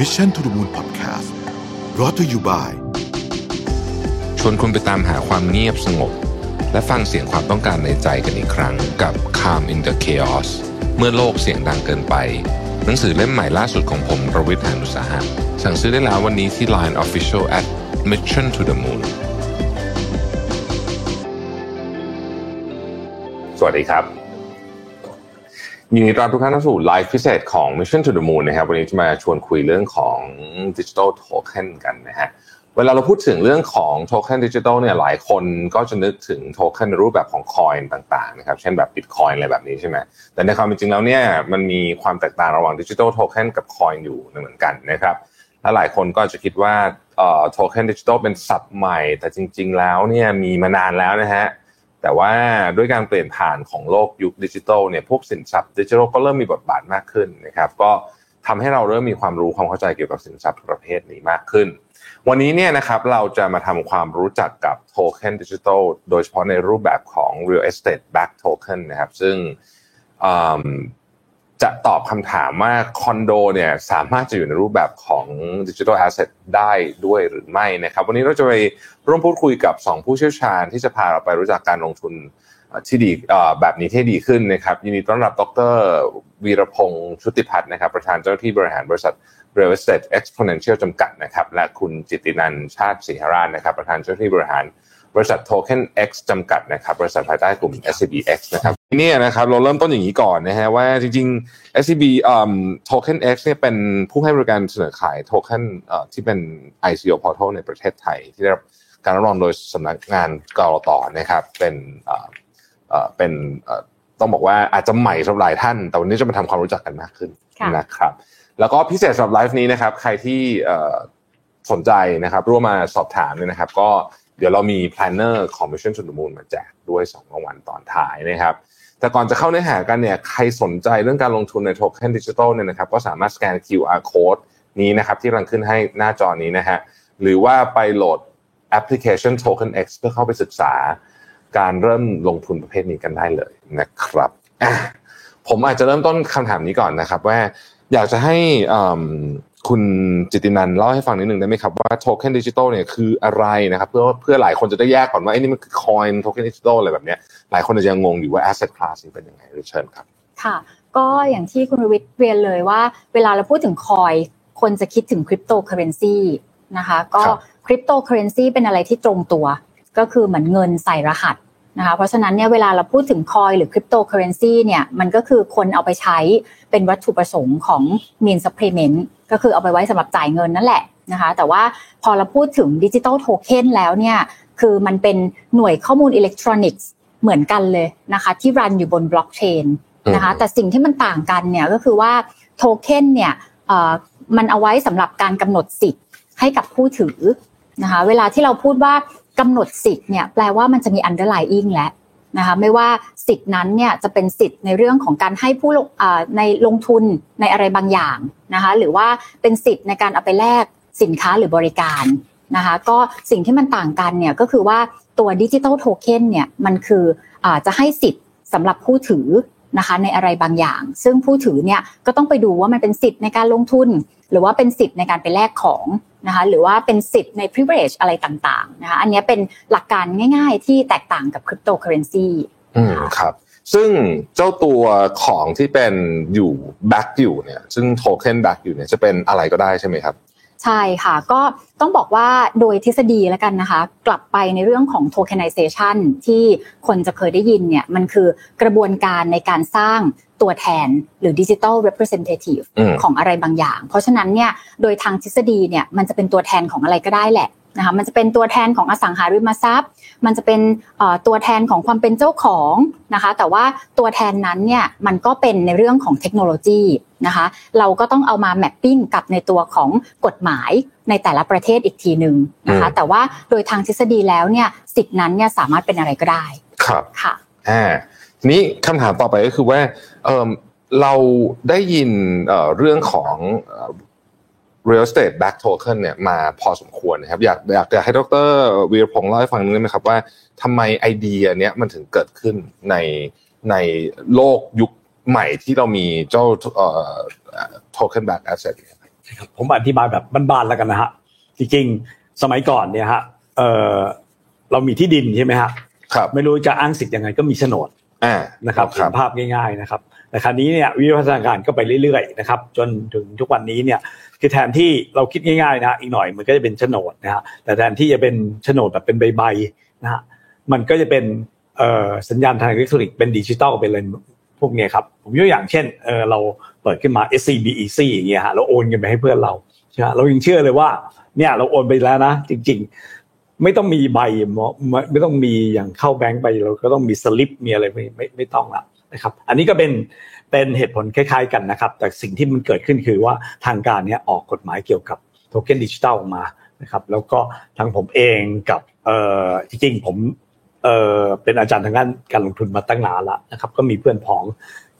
Mission to the Moon Podcast รอ t ธออยู่บ่ายชวนคุณไปตามหาความเงียบสงบ และฟังเสียงความต้องการในใจกันอีกครั้งกับ Calm in the Chaos เมื่อโลกเสียงดังเกินไป หนังสือเล่มใหม่ล่าสุดของผมรวิทยานุสาหะสั่งซื้อได้แล้ววันนี้ที่ Line Official at Mission to the Moon สวัสดีครับ ยินดีต้อนรับทุกท่านเข้าสู่ไลฟ์พิเศษของ Mission to the Moon นะครับวันนี้จะมาชวนคุยเรื่องของ Digital Token กันนะฮะเวลาเราพูดถึงเรื่องของโทเค็นดิจิทัลเนี่ยหลายคนก็จะนึกถึงโทเค็นในรูปแบบของคอยน์ต่างๆนะครับเช่นแบบบิตคอยน์อะไรแบบนี้ใช่ไหมแต่ในความเป็นจริงแล้วเนี่ยมันมีความแตกต่างระหว่างดิจิทัลโทเค็นกับคอยน์อยู่เหมือนกันนะครับและหลายคนก็จะคิดว่าโทเค็นดิจิทัลเป็นศัพท์ใหม่ แต่จริง ๆ แล้วเนี่ยมีมานานแล้วนะฮะ แต่ว่าด้วยการเปลี่ยนผ่านของโลกยุคดิจิทัลเนี่ยพวกสินทรัพย์ดิจิทัลก็เริ่มมีบทบาทมากขึ้นนะครับ ก็ทำให้เราเริ่มมีความรู้ความเข้าใจเกี่ยวกับสินทรัพย์ประเภทนี้มากขึ้น วันนี้เนี่ยนะครับเราจะมาทำความรู้จักกับโทเค็นดิจิทัลโดยเฉพาะในรูปแบบของ real estate-backed token นะครับซึ่ง จะตอบคำถามว่าคอนโดเนี่ยสามารถจะอยู่ในรูปแบบของ digital asset ได้ด้วยหรือไม่นะครับ วันนี้เราจะไปร่วมพูดคุยกับ 2 ผู้เชี่ยวชาญที่จะพาเราไปรู้จักการลงทุนที่ดีแบบนี้ที่ดีขึ้นนะครับยินดีต้อนรับดรวีรพงศ์ชุติพัฒน์นะครับ ประธานเจ้าหน้าที่บริหารบริษัท Real Estate Exponential จำกัดนะครับ และคุณจิตินันชาติศรีหราชนะครับ ประธานเจ้าหน้าที่บริหาร บริษัท Token X จำกัดนะครับบริษัทภายใต้กลุ่ม SCBX นะครับนี่นะครับเราเริ่มต้นอย่างนี้ก่อนนะฮะว่าจริงๆ SCB เอ่อ Token X เนี่ยเป็นผู้ให้บริการเสนอขายโทเค็นเอ่อที่เป็น ICO Portal ในประเทศไทย ที่ได้รับการรับรองโดยสำนักงาน ก.ล.ต.นะครับเป็นเอ่อเอ่อเป็นเอ่อต้องบอกว่าอาจจะใหม่สำหรับหลายท่าน แต่วันนี้จะมาทำความรู้จักกันมากขึ้นนะครับ แล้วก็พิเศษสำหรับไลฟ์นี้นะครับ ใครที่สนใจนะครับร่วมมาสอบถามเนี่ยนะครับ ก็ เดี๋ยวเรามี planner ของ Mission to the Moon มาแจกด้วย2รางวัลตอนท้ายนะครับ แต่ก่อนจะเข้าเนื้อหากันเนี่ยใครสนใจเรื่องการลงทุนในโทเค็นดิจิทัลเนี่ยนะครับก็สามารถสแกน QR code นี้นะครับที่กำลังขึ้นในหน้าจอนี้นะฮะหรือว่าไปโหลดแอปพลิเคชัน Token X เพื่อเข้าไปศึกษาการเริ่มลงทุนประเภทนี้กันได้เลยนะครับ ผมอาจจะเริ่มต้นคำถามนี้ก่อนนะครับว่า อยากจะให้คุณจิตินันเล่าให้ฟังนิดหนึ่งได้ไหมครับว่าโทเค็นดิจิตอลเนี่ยคืออะไรนะครับ เพื่อเพื่อหลายคนจะได้แยกก่อนว่าไอ้นี่มันคือ coin โทเค็นดิจิตอลอะไรแบบนี้หลายคนจะยังงงอยู่ว่า asset class นี้เป็นยังไงเชิญครับ ค่ะ ก็อย่างที่คุณวิทย์เรียนเลยว่า เวลาเราพูดถึง coin คนจะคิดถึงคริปโตเคอเรนซีนะคะ ก็คริปโตเคอเรนซีเป็นอะไรที่ตรงตัว ก็คือเหมือนเงินใส่รหัส นะคะเพราะฉะนั้นเนี่ยเวลาเราพูดถึง coin หรือคริปโตเคอเรนซีเนี่ยมันก็คือคนเอาไปใช้เป็นวัตถุประสงค์ของ means of payment ก็คือเอาไปไว้สำหรับจ่ายเงินนั่นแหละนะคะแต่ว่าพอเราพูดถึง digital token แล้วเนี่ยคือมันเป็นหน่วยข้อมูลอิเล็กทรอนิกส์เหมือนกันเลยนะคะที่รันอยู่บนบล็อกเชนนะคะแต่สิ่งที่มันต่างกันเนี่ยก็คือว่าโทเค็นเนี่ยมันเอาไว้สำหรับการกำหนดสิทธิ์ให้กับผู้ถือนะคะเวลาที่เราพูดว่า กำหนดสิทธิ์เนี่ยแปลว่ามันจะมี underlying และนะคะไม่ว่าสิทธินั้นเนี่ยจะเป็นสิทธิ์ในเรื่องของการให้ผู้ในลงทุนในอะไรบางอย่างนะคะหรือว่าเป็นสิทธิ์ในการเอาไปแลกสินค้าหรือบริการนะคะก็สิ่งที่มันต่างกันเนี่ยก็คือว่าตัว digital token เนี่ยมันคืออจะให้สิทธิ์สำหรับผู้ถือ นะคะในอะไรบางอย่าง ซึ่งผู้ถือเนี่ยก็ต้องไปดูว่ามันเป็นสิทธิ์ในการลงทุน หรือว่าเป็นสิทธิ์ในการไปแลกของนะคะหรือว่าเป็นสิทธิ์ใน privilege อะไรต่างๆนะคะอันนี้เป็นหลักการง่าย ๆ ที่แตกต่างกับคริปโตเคอเรนซีอืมครับซึ่งเจ้าตัวของที่เป็นอยู่ back อยู่เนี่ยซึ่งโทเค็น back อยู่เนี่ยจะเป็นอะไรก็ได้ใช่ไหมครับ ใช่ค่ะ ก็ต้องบอกว่าโดยทฤษฎีแล้วกันนะคะ กลับไปในเรื่องของ tokenization ที่คนจะเคยได้ยินเนี่ยมันคือกระบวนการในการสร้างตัวแทนหรือ digital representative ของอะไรบางอย่าง เพราะฉะนั้นเนี่ยโดยทางทฤษฎีเนี่ยมันจะเป็นตัวแทนของอะไรก็ได้แหละนะคะมันจะเป็นตัวแทนของอสังหาริมทรัพย์ มันจะเป็นตัวแทนของความเป็นเจ้าของนะคะ แต่ว่าตัวแทนนั้นเนี่ยมันก็เป็นในเรื่องของเทคโนโลยีนะคะ เราก็ต้องเอามาแมปปิ้งกับในตัวของกฎหมายในแต่ละประเทศอีกทีหนึ่งนะคะ แต่ว่าโดยทางทฤษฎีแล้วเนี่ยสิทธินั้นเนี่ยสามารถเป็นอะไรก็ได้ครับค่ะอ่าทีนี้คำถามต่อไปก็คือว่าเออเราได้ยินเเรื่องของ real estate back token เนี่ยมาพอสมควรนะครับอยากอยากจะให้ดรวีรพงศ์เล่าให้ฟังนึงได้ไหมครับว่าทำไมไอเดียเนี้ยมันถึงเกิดขึ้นในในโลกยุคใหม่ที่เรามีเจ้า token back asset เนี่ยผมอธิบายแบบบ้านๆแล้วกันนะฮะจริงๆสมัยก่อนเนี่ยฮะเออเรามีที่ดินใช่ไหมฮะครับไม่รู้จะอ้างสิทธิ์ยังไงก็มีโฉนดอ่านะครับคเห็รับนภาพง่าย ๆนะครับแต่คราวนี้เนี่ยวิวัฒนาการก็ไปเรื่อยๆนะครับ จนถึงทุกวันนี้เนี่ย คือแทนที่เราคิดง่ายๆนะอีกหน่อยมันก็จะเป็นโฉนดนะฮะแต่แทนที่จะเป็นโฉนดแบบเป็นใบๆนะฮะมันก็จะเป็นสัญญาณทางอิเล็กทรอนิกส์เป็นดิจิตอลเป็นอะไรพวกนี้ครับผมยกอย่างเช่นเเราเปิดขึ้นมา SCBEC อย่างเงี้ยฮะเราโอนเงินไปให้เพื่อนเราใช่ไหมเรายังเชื่อเลยว่าเนี่ยเราโอนไปแล้วนะ จริง ๆ ไม่ต้องมีใบไม่ไม่ต้องมีอย่างเข้าแบงก์ไปเราก็ต้องมีสลิปมีอะไรไม่ไม่ไม่ต้องละ นะครับอันนี้ก็เป็นเป็นเหตุผลคล้ายๆกันนะครับ แต่สิ่งที่มันเกิดขึ้นคือว่าทางการเนี้ยออกกฎหมายเกี่ยวกับโทเค็นดิจิตอลออกมานะครับแล้วก็ทางผมเองกับเอ่อจริงๆผมเอ่อเป็นอาจารย์ทางด้านการลงทุนมาตั้งนานละนะครับ ก็มีเพื่อนพ้อง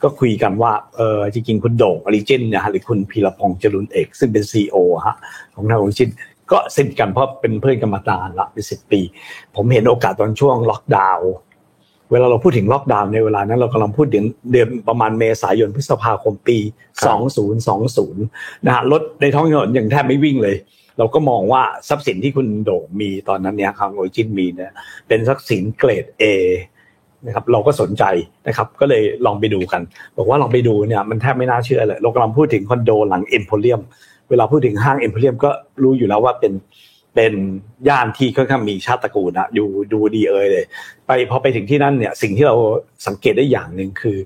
ก็คุยกันว่าเออจริงๆคุณโด่งออริจิ้นนะฮะหรือคุณพีระพงศ์จรูญเอก ซึ่งเป็น CEO ฮะของทางออริจิ้นก็สนิทกันเพราะเป็นเพื่อนกันมานานละเป็นสิบปี ผมเห็นโอกาสตอนช่วงล็อกดาวน์ เวลาเราพูดถึงล็อกดาวน์ในเวลานั้นเรากำลังพูดถึงเดือนประมาณเมษายนพฤษภาคมปี 2020 นะฮะรถในท้องถนนยังแทบไม่วิ่งเลย เราก็มองว่าทรัพย์สินที่คุณโด่งมีตอนนั้นเนี่ยทางออริจินมีเนี่ยเป็นทรัพย์สินเกรด A นะครับเราก็สนใจนะครับก็เลยลองไปดูกัน บอกว่าลองไปดูเนี่ยมันแทบไม่น่าเชื่อเลยเรากำลังพูดถึงคอนโดหลังเอ็มโพเรียมเวลาพูดถึงห้างเอ็มโพเรียมก็รู้อยู่แล้วว่าเป็น เป็นย่านที่ค่อนข้างมีชาติตระกูลนะดูดูดีเอยเลย ไปพอไปถึงที่นั่นเนี่ย สิ่งที่เราสังเกตได้อย่างหนึ่งคือ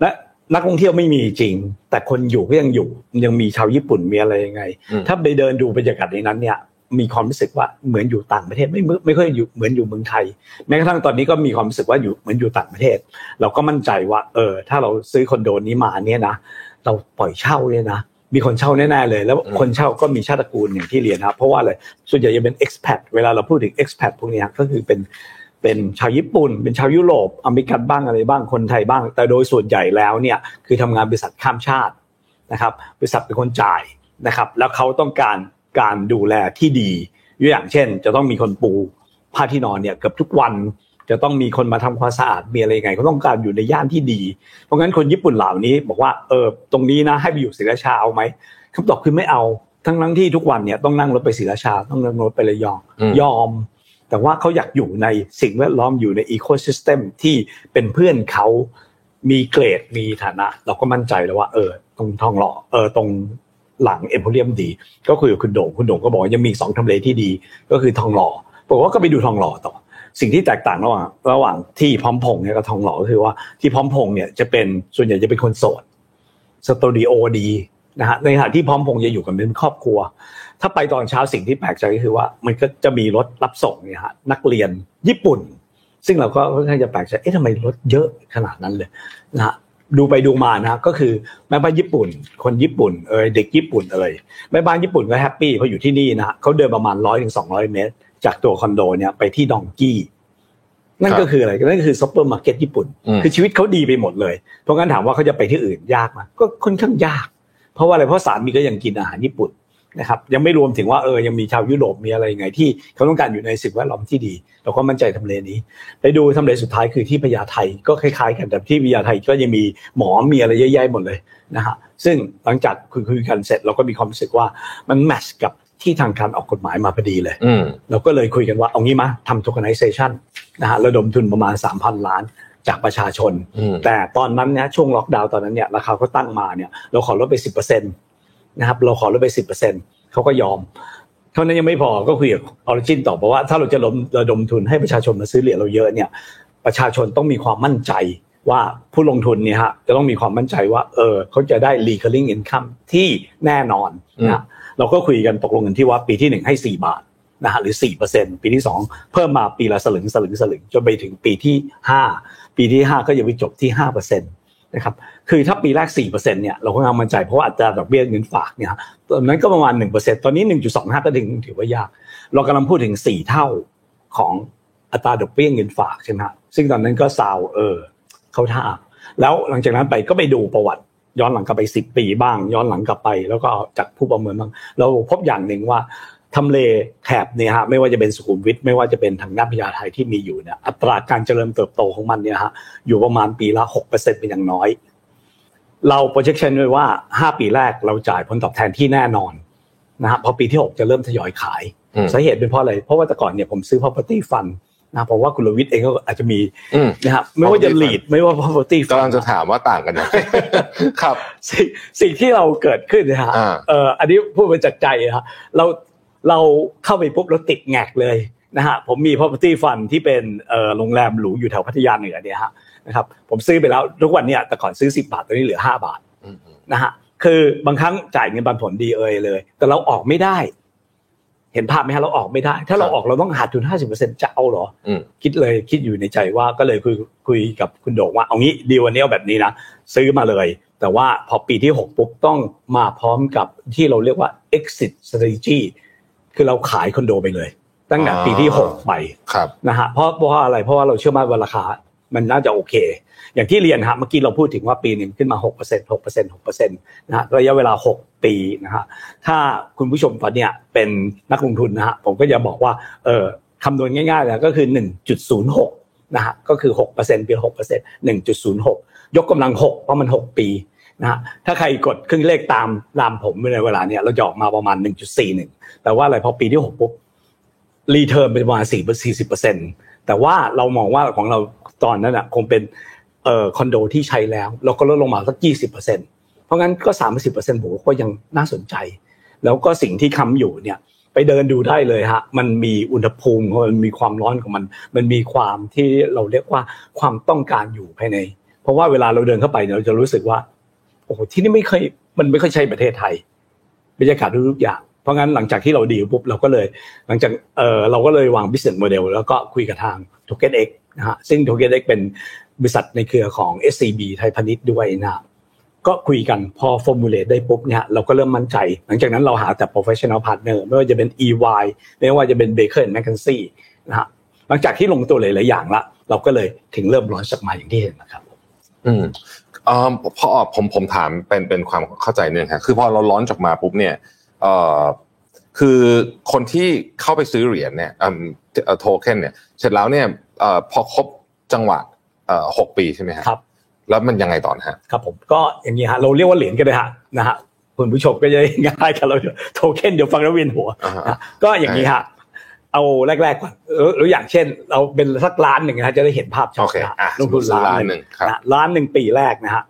และนักท่องเที่ยวไม่มีจริง แต่คนอยู่ก็ยังอยู่ยังมีชาวญี่ปุ่นมีอะไรยังไงอืมถ้าไปเดินดูบรรยากาศในนั้นเนี่ยมีความรู้สึกว่าเหมือนอยู่ต่างประเทศไม่ไม่ไม่ค่อยอยู่เหมือนอยู่เมืองไทยแม้กระทั่งตอนนี้ก็มีความรู้สึกว่าอยู่เหมือนอยู่ต่างประเทศ เราก็มั่นใจว่า เออ ถ้าเราซื้อคอนโดนี้มาเนี่ยนะเราปล่อยเช่าเนี่ยนะ มีคนเช่าแน่ๆเลย แล้วอืมคนเช่าก็มีชาติตระกูลอย่างที่เรียนนะครับเพราะว่าอะไรส่วนใหญ่จะเป็น expat เวลาเราพูดถึง expat พวกเนี้ยก็คือเป็นเป็นชาวญี่ปุ่น เป็นชาวยุโรปอเมริกันบ้างอะไรบ้างคนไทยบ้าง แต่โดยส่วนใหญ่แล้วเนี่ยคือทำงานบริษัทข้ามชาตินะครับบริษัทเป็นคนจ่ายนะครับ แล้วเขาต้องการการดูแลที่ดียกอย่างเช่น จะต้องมีคนปูผ้าที่นอนเนี่ยเกือบทุกวัน จะต้องมีคนมาทำความสะอาดมีอะไรยังไงเขาต้องการอยู่ในย่านที่ดี เพราะงั้นคนญี่ปุ่นเหล่านี้ บอกว่าเออตรงนี้นะให้ไปอยู่ศรีราชาเอาไหมคำตอบคือไม่เอาทั้งทั้งที่ทุกวันเนี่ยต้องนั่งรถไปศรีราชาต้องนั่งรถไประยองอืมยอม แต่ว่าเขาอยากอยู่ในสิ่งแวดล้อมอยู่ใน ecosystem ที่เป็นเพื่อนเขามีเกรดมีฐานะ เราก็มั่นใจแล้วว่า เออ ตรงทองหล่อเออตรงหลังเอ็มโพเรียมดี ก็คุยกับคุณโด่งคุณโด่งก็บอกว่ายังมีอีกสองทำเลที่ดี ก็คือทองหล่อบอกว่าก็ไปดูทองหล่อต่อ สิ่งที่แตกต่างระหว่างระหว่างที่พร้อมพงษ์เนี่ยกับทองหล่อก็คือว่าที่พร้อมพงษ์เนี่ยจะเป็นส่วนใหญ่จะเป็นคนโสดสตูดิโอดีนะฮะในขณะที่พร้อมพงษ์จะอยู่กันเป็นครอบครัว ถ้าไปตอนเช้าสิ่งที่แปลกใจก็คือว่า มันก็จะมีรถรับส่งเนี่ยฮะนักเรียนญี่ปุ่น ซึ่งเราก็ค่อนข้างจะแปลกใจเอ๊ะทำไมรถเยอะขนาดนั้นเลยนะฮะดูไปดูมานะก็คือแม่บ้านญี่ปุ่น คนญี่ปุ่นเออเด็กญี่ปุ่นเอยแม่บ้านญี่ปุ่นก็แฮปปี้เพราะอยู่ที่นี่นะฮะเขาเดินประมาณร้อยถึงสองร้อยเมตร จากตัวคอนโดเนี่ยไปที่ดองกี้นั่นก็คืออะไรนั่นก็คือซุปเปอร์มาร์เก็ตญี่ปุ่นอืมคือชีวิตเขาดีไปหมดเลย เพราะงั้นถามว่าเขาจะไปที่อื่นยากไหมก็ค่อนข้างยาก เพราะว่าอะไรเพราะสามีก็ยังกินอาหารญี่ปุ่นนะครับยังไม่รวมถึงว่าเออยังมีชาวยุโรปมีอะไรยังไงที่เขาต้องการอยู่ในสิ่งแวดล้อมที่ดีเราก็มั่นใจทำเลนี้ ไปดูทำเลสุดท้ายคือที่พญาไทก็คล้ายๆกันแต่ที่พญาไทก็ยังมีหมอมีอะไรเยอะแยะหมดเลยนะฮะซึ่งหลังจากคุยคุยกันเสร็จเราก็มีความรู้สึกว่ามัน match กับ ที่ทางการออกกฎหมายมาพอดีเลยอืมเราก็เลยคุยกันว่าเอางี้มาทำ tokenization นะฮะระดมทุนประมาณ 3,000 ล้านจากประชาชนอืมแต่ตอนนั้นเนี่ยช่วงล็อกดาวน์ตอนนั้นเนี่ยราคาเขาตั้งมาเนี่ยเราขอลดไป 10%นะครับเราขอลดไป 10%เขาก็ยอม เท่านั้นยังไม่พอก็คุยกับออริจินต่อบอกว่าถ้าเราจะล้มระดมทุนให้ประชาชนมาซื้อเหรียญเราเยอะเนี่ยประชาชนต้องมีความมั่นใจว่าผู้ลงทุนเนี่ยฮะจะต้องมีความมั่นใจว่าเออเขาจะได้ recurring income ที่แน่นอนนะ เราก็คุยกันตกลงกันที่ว่าปีที่หนึ่งให้สี่บาทนะฮะหรือสี่เปอร์เซ็นปีที่สองเพิ่มมาปีละสลึงสลึงสลึงจนไปถึงปีที่ห้าปีที่ห้าก็จะไปจบที่ห้าเปอร์เซ็นตนะครับคือถ้าปีแรกสี่เปอร์เซ็นเนี่ยเราก็งมั่นใจเพราะว่าอัตราดอกเบี้ยเงินฝากเนี่ยตอนนั้นก็ประมาณหนึ่งเปอร์เซ็นตอนนี้หนึ่งจุดสองห้าก็ถึงถือว่ายาก เรากำลังพูดถึงสี่เท่าของอัตราดอกเบี้ยเงินฝากใช่ไหมฮะซึ่งตอนนั้นก็ซาวเออเข้าท่าแล้วหลังจากนั้นไปก็ไปดูประวัติ ย้อนหลังกลับไปสิบปีบ้าง ย้อนหลังกลับไป แล้วก็เอาจากผู้ประเมินบ้างเราพบอย่างหนึ่งว่าทำเลแถบเนี่ยฮะไม่ว่าจะเป็นสุขุมวิทไม่ว่าจะเป็นทางด้านพญาไทที่มีอยู่เนี่ยอัตราการเจริญเติบโตของมันเนี่ยฮะอยู่ประมาณปีละหกเปอร์เซ็นต์เป็นอย่างน้อย เรา projection ไว้ว่า5ปีแรกเราจ่ายผลตอบแทนที่แน่นอนนะฮะพอปีที่6จะเริ่มทยอยขายอืมสาเหตุเป็นเพราะอะไรเพราะว่าแต่ก่อนเนี่ยผมซื้อ property fund นะผมว่าคุณลวิทย์เองก็อาจจะมีอืมนะครับไม่ว่าจะ property lead ไม่ว่า property กำลัง fund จะถามว่าต่างกันยังไงครับสิ่งสิ่งที่เราเกิดขึ้นนะฮะอ่าเอ่ออันนี้พูดมาจากใจนะฮะเราเราเข้าไปปุ๊บเราติดแงกเลยนะฮะผมมี property fund ที่เป็นเอ่อโรงแรมหรูอยู่แถวพัทยาเหนือเนี่ยฮะนะครับผมซื้อไปแล้วทุกวันเนี่ยแต่ก่อนซื้อ 10 บาทตอนนี้เหลือ 5 บาทอืมนะฮะคือบางครั้งจ่ายเงินปันผลดีเอยเลย แต่เราออกไม่ได้ เห็นภาพไหมฮะเราออกไม่ได้ ถ้าเราออกเราต้องขาดทุน50%จะเอาเหรออืมคิดเลยคิดอยู่ในใจว่าก็เลยคุยคุยกับคุณโด่งว่าเอางี้ดีลวันนี้เอาแบบนี้นะซื้อมาเลย แต่ว่าพอปีที่6ปุ๊บต้องมาพร้อมกับที่เราเรียกว่า exit strategy คือเราขายคอนโดไปเลย ตั้งแต่ปีที่6ไปครับนะฮะเพราะเพราะว่าอะไรเพราะว่าเราเชื่อมั่นว่าราคามันน่าจะโอเค อย่างที่เรียนฮะเมื่อกี้เราพูดถึงว่าปีหนึ่งขึ้นมา 6% 6% 6%นะฮะระยะเวลา 6 ปีนะฮะถ้าคุณผู้ชมตอนเนี้ยเป็นนักลงทุนนะฮะผมก็จะบอกว่าเออคำนวณง่ายๆนะก็คือ 1.06นะฮะก็คือ 6%เป็น6% 1.06 ยกกำลัง 6 เพราะมัน 6 ปีนะฮะถ้าใครกดเครื่องเลขตามตามผมในเวลาเนี้ยเราจะออกมาประมาณ 1.41แต่ว่าอะไรพอปีที่ 6 ปุ๊บรีเทิร์นเป็นประมาณสี่สี่สิบเปอร์เซ็นต์แต่ว่าเรามองว่าของเราตอนนั้นอะคงเป็น คอนโดที่ใช้แล้วเราก็ลดลงมาสักยี่สิบเปอร์เซ็นต์เพราะงั้นก็สามสิบเปอร์เซ็นต์ผมก็ยังน่าสนใจ แล้วก็สิ่งที่ค้ำอยู่เนี่ยไปเดินดูได้เลยฮะ มันมีอุณหภูมิมันมีความร้อนของมัน มันมีความที่เราเรียกว่าความต้องการอยู่ภายใน เพราะว่าเวลาเราเดินเข้าไปเนี่ยเราจะรู้สึกว่า โอ้โห ที่นี่ไม่เคย มันไม่เคยใช่ประเทศไทย บรรยากาศทุกอย่าง เพราะงั้นหลังจากที่เราดีปุ๊บเราก็เลย หลังจาก เออเราก็เลยวาง business model แล้วก็คุยกับทาง Token X นะฮะ ซึ่ง Token X เป็น บริษัทในเครือของ SCB ไทยพาณิชย์ด้วยนะฮะก็คุยกันพอ formulate ได้ปุ๊บเนี่ยเราก็เริ่มมั่นใจ หลังจากนั้นเราหาแต่ professional partner ไม่ว่าจะเป็น EY ไม่ว่าจะเป็น Baker McKenzie นะฮะหลังจากที่ลงตัวหลายๆอย่างละเราก็เลยถึงเริ่มร้อนสักมาอย่างที่เห็นนะครับ อืมเออพอผมผมถามเป็นเป็นความเข้าใจหนึ่งครับคือพอเราร้อนจากมาปุ๊บเนี่ยเออคือคนที่เข้าไปซื้อเหรียญเนี่ยเอ่อโทเค็นเนี่ยเสร็จแล้วเนี่ยเออพอครบจังหวะ หกปีใช่ไหมฮะครับ แล้วมันยังไงต่อนะฮะครับผมก็อย่างนี้ฮะเราเรียกว่าเหรียญก็ได้ฮะนะฮะคุณผู้ชมก็จะได้ง่ายกันเราโทเค็นเดี๋ยวฟังแล้วเวียนหัวอ่าฮะนะก็อย่างนี้ฮะเอาแรกๆก่อนเออหรืออย่างเช่น เราเป็นสักล้านหนึ่งนะฮะจะได้เห็นภาพชัโอดเคนะฮะอะลงทุนซื้อล้านล้านหหนึ่นึ่งงครับนะล้านหนึ่งปีแรกนะฮะ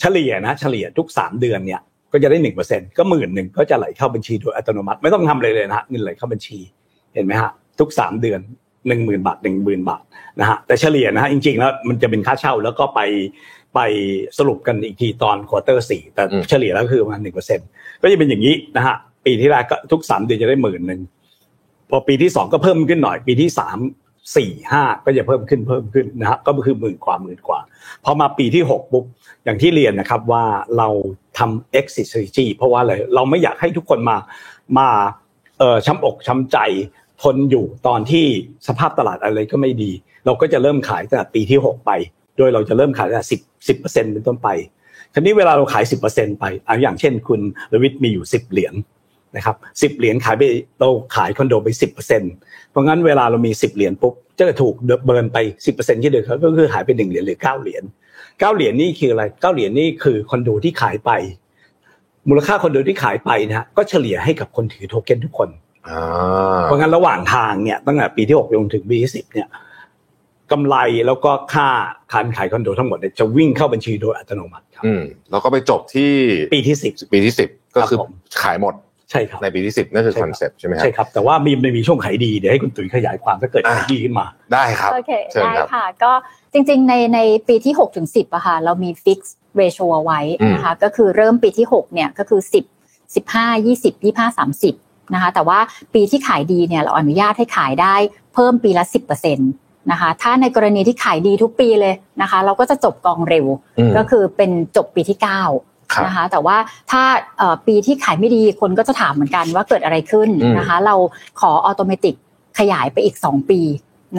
เฉลี่ยนะ เฉลี่ยทุกสามเดือนเนี่ยก็จะได้หนึ่งเปอร์เซ็นต์ก็หมื่นหนึ่งก็จะไหลเข้าบัญชีโดยอัตโนมัติไม่ต้องทำอะไรเลยนะฮะเงินไหลเข้าบัญชีเห็นไหมฮะทุกสามเดือน หนึ่งหมื่นบาทหนึ่งหมื่นบาทนะฮะแต่เฉลี่ยนะฮะจริงๆแล้วมันจะเป็นค่าเช่าแล้วก็ไปไปสรุปกันอีกทีตอน quarter สี่แต่อืมเฉลี่ยแล้วคือประมาณหนึ่งเปอร์เซ็นต์ก็จะเป็นอย่างนี้นะฮะปีที่แรกก็ทุกสามเดือนจะได้หมื่นหนึ่งพอปีที่สองก็เพิ่มขึ้นหน่อย ปีที่สามสี่ห้าก็จะเพิ่มขึ้นเพิ่มขึ้นนะฮะก็คือหมื่นกว่าหมื่นกว่าพอมาปีที่หกปุ๊บอย่างที่เรียนนะครับว่าเราทำ exit strategy เพราะว่าอะไรเราไม่อยากให้ทุกคนมามาเอ่อช้ำอกช้ำใจ ทนอยู่ตอนที่สภาพตลาดอะไรก็ไม่ดี เราก็จะเริ่มขายตั้งแต่ปีที่หกไป โดยเราจะเริ่มขายตั้งแต่สิบสิบเปอร์เซ็นต์เป็นต้นไปทีนี้เวลาเราขาย10%ไปอะอย่างเช่น คุณรวิทย์มีอยู่10เหรียญนะครับ10เหรียญขายไปเราขายคอนโดไป10%เปอร์เซ็นต์เพราะงั้นเวลาเรามี10เหรียญปุ๊บจะถูกburn ไป10%ที่เหลือก็คือหายไป1เหรียญหรือ9เหรียญ9เหรียญนี่คืออะไร9เหรียญนี่คือคอนโดที่ขายไป มูลค่าคอนโดที่ขายไปนะฮะก็เฉลี่ยให้กับคนถือโทเค็นทุกคน เพราะงั้นระหว่างทางเนี่ยตั้งแต่ปีที่6จนถึงปีที่10เนี่ยกำไรแล้วก็ค่าการขายคอนโดทั้งหมดเนี่ยจะวิ่งเข้าบัญชีโดยอัตโนมัติครับอืมแล้วก็ไปจบที่ปีที่สิบปีที่สิบก็คือครับผมขายหมดใช่ครับในปีที่สิบนั่นคือใช่คครับ concept ใช่ไหมครับใช่บครับ แต่ว่ามีมันมีช่วงขายดีเดี๋ยวให้คุณตุ๋ยขยายความถ้าเกิดอะขายดีขึ้นมาได้ครับโอเคเชิญได้ครับค่ะ ก็จริงๆในในปีที่6ถึง10อะค่ะเรามีฟิกซ์เรโชเอาไว้นะคะก็คือเริ่มปีที่6เนี่ยก็คือ10 15 20 25 30 นะคะ แต่ว่าปีที่ขายดีเนี่ยเราอนุญาตให้ขายได้เพิ่มปีละ 10%นะคะ ถ้าในกรณีที่ขายดีทุกปีเลยนะคะ เราก็จะจบกองเร็วอืมก็คือเป็นจบปีที่9ครับนะคะแต่ว่าถ้าเอ่อปีที่ขายไม่ดีคนก็จะถามเหมือนกันว่าเกิดอะไรขึ้นอืมนะคะ เราขอ automatic ขยายไปอีก 2 ปี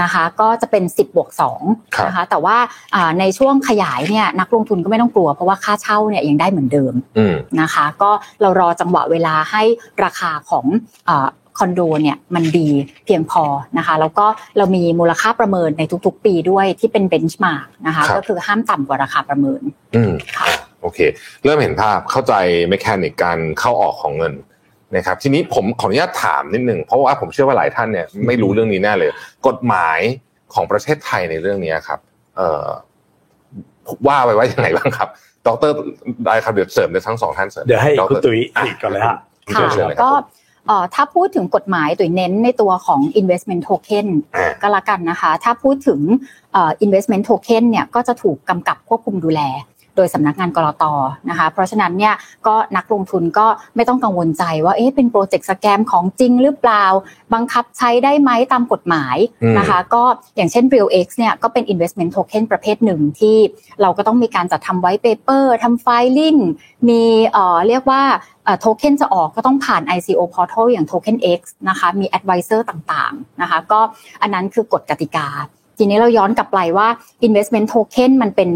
นะคะก็จะเป็น 10บวกครับ2นะคะแต่ว่าอ่าในช่วงขยายเนี่ยนักลงทุนก็ไม่ต้องกลัว เพราะว่าค่าเช่าเนี่ยยังได้เหมือนเดิมอืมนะคะ ก็เรารอจังหวะเวลาให้ราคาของอาคอนโดเนี่ยมันดีเพียงพอนะคะ แล้วก็เรามีมูลค่าประเมินในทุกๆ ปีด้วยที่เป็น benchmark นะคะครับก็คือห้ามต่ำกว่าราคาประเมินอืมค่ะโอเค เริ่มเห็นภาพเข้าใจเมคานิกการเข้าออกของเงิน นะครับทีนี้ผมขออนุญาตถามนิดหนึ่งเพราะว่าผมเชื่อว่าหลายท่านเนี่ยไม่รู้เรื่องนี้แน่เลย กฎหมายของประเทศไทยในเรื่องนี้ครับ เอ่อว่าไว้ว่ายังไงบ้างครับดรได้ครับเดี๋ยวเสริมเดี๋ยวทั้งสองท่านเสริมเดี๋ยวให้ดรคุณตุ้ยอีกก่อนเลยฮะค่ะเชิญเลยครับก็เอ่อถ้าพูดถึงกฎหมายตัวเน้นในตัวของ investment token อ่าก็แล้วกันนะคะ ถ้าพูดถึงเอ่อ investment token เนี่ยก็จะถูกกำกับควบคุมดูแล โดยสำนักงาน ก.ล.ต.นะคะ เพราะฉะนั้นเนี่ยก็นักลงทุนก็ไม่ต้องกังวลใจว่าเอ๊ะเป็น project scam ของจริงหรือเปล่า บังคับใช้ได้ไหมตามกฎหมายนะคะ ก็อย่างเช่น Real X เนี่ยก็เป็น investment token ประเภทหนึ่งที่เราก็ต้องมีการจัดทำ white paper ทำ filing มีเอ่อเรียกว่าโทเค็นจะออกก็ต้องผ่าน ICO portal อย่าง Token X นะคะมี advisor ต่างๆนะคะก็อันนั้นคือกฎกติกา ทีนี้เราย้อนกลับไปว่า investment token มันเป็น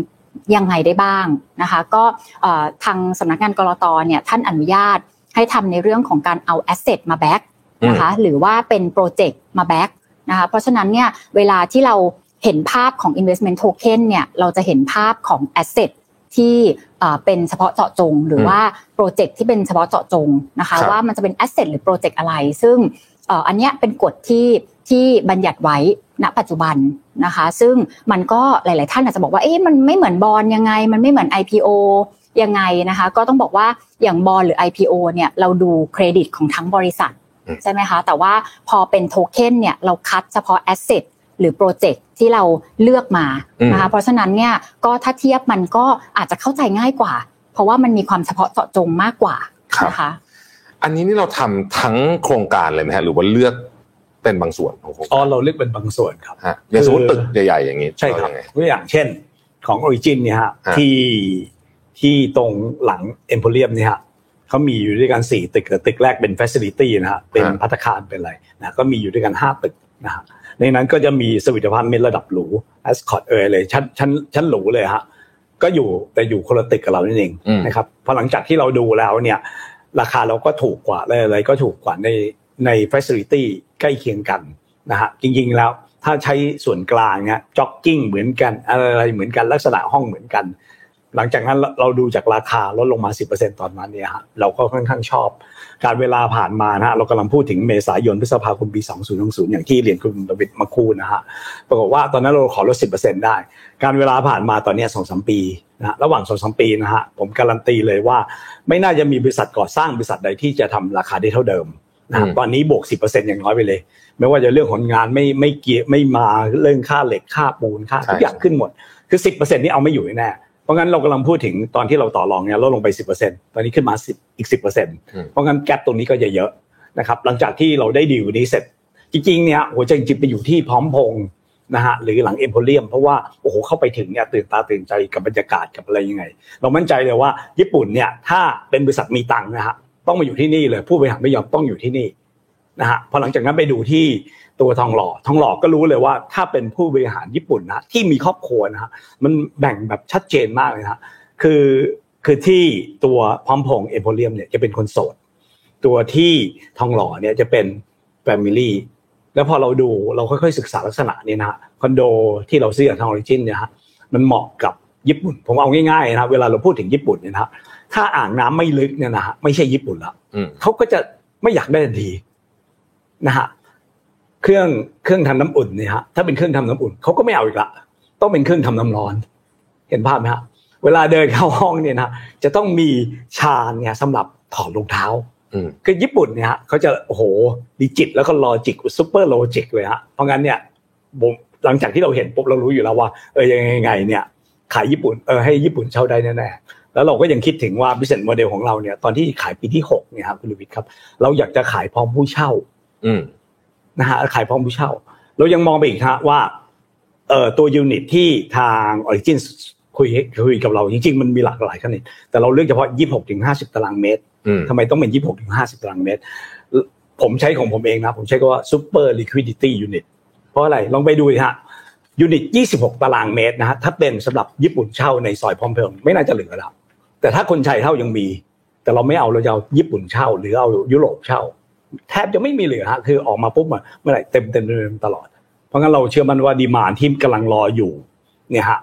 ยังไงได้บ้างนะคะ ก็เอ่อทางสำนักงานกรตเนี่ยท่านอนุญาตให้ทำในเรื่องของการเอา asset มา back นะคะหรือว่าเป็นโปรเจกต์มา back นะคะเพราะฉะนั้นเนี่ยเวลาที่เราเห็นภาพของ investment token เนี่ยเราจะเห็นภาพของ asset ที่เอ่อเป็นเฉพาะเจาะจง หรือว่าproject ที่เป็นเฉพาะเจาะจงนะคะครับว่ามันจะเป็น asset หรือ project อะไร ซึ่งเอ่ออันเนี้ยเป็นกฎที่ที่บัญญัติไว้ณปัจจุบัน นะคะ ซึ่งมันก็หลาย ๆ ท่านอาจจะบอกว่าเอ๊ะมันไม่เหมือนบอลยังไง มันไม่เหมือน IPO ยังไงนะคะ ก็ต้องบอกว่าอย่างบอลหรือ IPO เนี่ยเราดูเครดิตของทั้งบริษัทอืมใช่ไหมคะ แต่ว่าพอเป็นโทเค็นเนี่ยเราคัดเฉพาะ asset หรือ project ที่เราเลือกมานะคะ เพราะฉะนั้นเนี่ยก็ถ้าเทียบมันก็อาจจะเข้าใจง่ายกว่า เพราะว่ามันมีความเฉพาะเจาะจงมากกว่าครับนะคะ อันนี้นี่เราทำทั้งโครงการเลยไหมฮะหรือว่าเลือก เป็นบางส่วนของโครงอ๋อการเราเลือกเป็นบางส่วนครับฮะอย่างสมมติตึกใหญ่ๆอย่างนี้ใช่ครับเอายังไงตัวอย่างเช่นของ Origin เนี่ยฮะฮะที่ที่ตรงหลัง Emporium เนี่ยฮะเขามีอยู่ด้วยกันสี่ตึกแต่ตึกแรกเป็น Facility นะฮะเป็นพัตตาคารเป็นอะไรนะก็มีอยู่ด้วยกันห้าตึกนะฮะในนั้นก็จะมีสวิตภัณฑ์เมนระดับหรู Ascot เอยเลยชั้นชั้นชั้นหรูเลยฮะก็อยู่แต่อยู่คนละตึกกับเรานั่นเองอืมนะครับพอหลังจากที่เราดูแล้วเนี่ย ราคาเราก็ถูกกว่าอะไรๆก็ถูกกว่าใน ใน Facility ใกล้เคียงกันนะฮะจริงๆแล้วถ้าใช้ส่วนกลางเนี่ยจ็อกกิ้งเหมือนกันอะไรเหมือนกันลักษณะห้องเหมือนกัน หลังจากนั้นเราเราดูจากราคาลดลงมา 10%ตอนนั้นเนี่ยฮะเราก็ค่อนข้างชอบ การเวลาผ่านมานะฮะเรากำลังพูดถึงเมษายนพฤษภาคมปี 2060อย่างที่เรียนคุณดวิดมาคูนะฮะปรากฏว่าตอนนั้นเราขอลด 10%ได้ การเวลาผ่านมาตอนนี้สองสามปีนะระหว่างสองสามปีนะฮะผมการันตีเลยว่า ไม่น่าจะมีบริษัทก่อสร้างบริษัทใดที่จะทำราคาได้เท่าเดิม นะฮะอืมตอนนี้บวก10%อย่างน้อยไปเลย ไม่ว่าจะเรื่องของงานไม่ไม่เกี่ยวไม่มาเรื่องค่าเหล็กค่าปูนค่าทุกอย่างขึ้นหมด คือ10%นี่เอาไม่อยู่แน่เพราะงั้นเรากำลังพูดถึงตอนที่เราต่อรองเนี่ยลดลงไป10%ตอนนี้ขึ้นมา10อีก10%เพราะงั้นแกลตรงนี้ก็จะเยอะนะครับหลังจากที่เราได้ดีลนี้เสร็จ จริงๆเนี่ยหัวใจจริงๆไปอยู่ที่พร้อมพงษ์นะฮะหรือหลังเอ็มโพเรียมเพราะว่าโอ้โหเข้าไปถึงเนี่ยตื่นตาตื่นใจกับบรรยากาศกับอะไรยังไง เรามั่นใจเลยว่าญี่ปุ่นเนี่ยถ้าเป็นบริษัทมีตังค์นะฮะ ต้องมาอยู่ที่นี่เลย ผู้บริหารไม่ยอมต้องอยู่ที่นี่นะฮะพอหลังจากนั้นไปดูที่ตัวทองหล่อทองหล่อก็รู้เลยว่า ถ้าเป็นผู้บริหารญี่ปุ่นนะที่มีครอบครัวนะฮะมันแบ่งแบบชัดเจนมากเลยนะฮะคือคือที่ตัวพร้อมพงษ์เอ็มโพเรียมเนี่ยจะเป็นคนโสด ตัวที่ทองหล่อเนี่ยจะเป็น family แล้วพอเราดูเราค่อยๆศึกษาลักษณะนี้นะฮะคอนโดที่เราซื้อจากทาง Origin เนี่ยฮะมันเหมาะกับญี่ปุ่น ผมเอาง่ายๆนะเวลาเราพูดถึงญี่ปุ่นเนี่ยนะฮะ ถ้าอ่างน้ำไม่ลึกเนี่ยนะฮะไม่ใช่ญี่ปุ่นละอืมเขาก็จะไม่อยากได้ทันทีนะฮะเครื่องเครื่องทำน้ำอุ่นเนี่ยฮะถ้าเป็นเครื่องทำน้ำอุ่นเขาก็ไม่เอาอีกละต้องเป็นเครื่องทำน้ำร้อน เห็นภาพไหมฮะเวลาเดินเข้าห้องเนี่ยนะจะต้องมีชานเนี่ยสำหรับถอดรองเท้าอืมคือญี่ปุ่นเนี่ยฮะเขาจะโอ้โห digit แล้วก็ logic super logic เลยฮะเพราะงั้นเนี่ยผมหลังจากที่เราเห็นปุ๊บเรารู้อยู่แล้วว่า เออยังไงยังไงเนี่ย ขายญี่ปุ่นเออให้ญี่ปุ่นเช่าได้แน่ๆ แล้วเราก็ยังคิดถึงว่า business model ของเราเนี่ย ตอนที่ขายปีที่หกเนี่ยครับคุณลุวิทย์ครับ เราอยากจะขายพร้อมผู้เช่า อืมนะฮะขายพร้อมผู้เช่า เรายังมองไปอีกฮะว่าเอ่อตัวยูนิตที่ทาง Origin คุยคุยกับเราจริงๆมันมีหลากหลายขนาดแต่เราเลือกเฉพาะ26ถึง50ตารางเมตรอืมทำไมต้องเป็น26ถึง50ตารางเมตร ผมใช้ของผมเองนะ ผมใช้ก็ว่า super liquidity unit เพราะอะไรลองไปดูฮะยูนิต 26 ตารางเมตรนะฮะถ้าเป็นสำหรับญี่ปุ่นเช่าในซอยพร้อมเพลงไม่น่าจะเหลือแล้ว แต่ถ้าคนไทยเช่ายังมี แต่เราไม่เอาเราจะเอาญี่ปุ่นเช่า หรือเอายุโรปเช่า แทบจะไม่มีเหลือฮะคือออกมาปุ๊บอะเมื่อไหร่เต็มเต็มเต็มตลอด เพราะงั้นเราเชื่อมั่นว่าดีมานที่กำลังรออยู่เนี่ยฮะ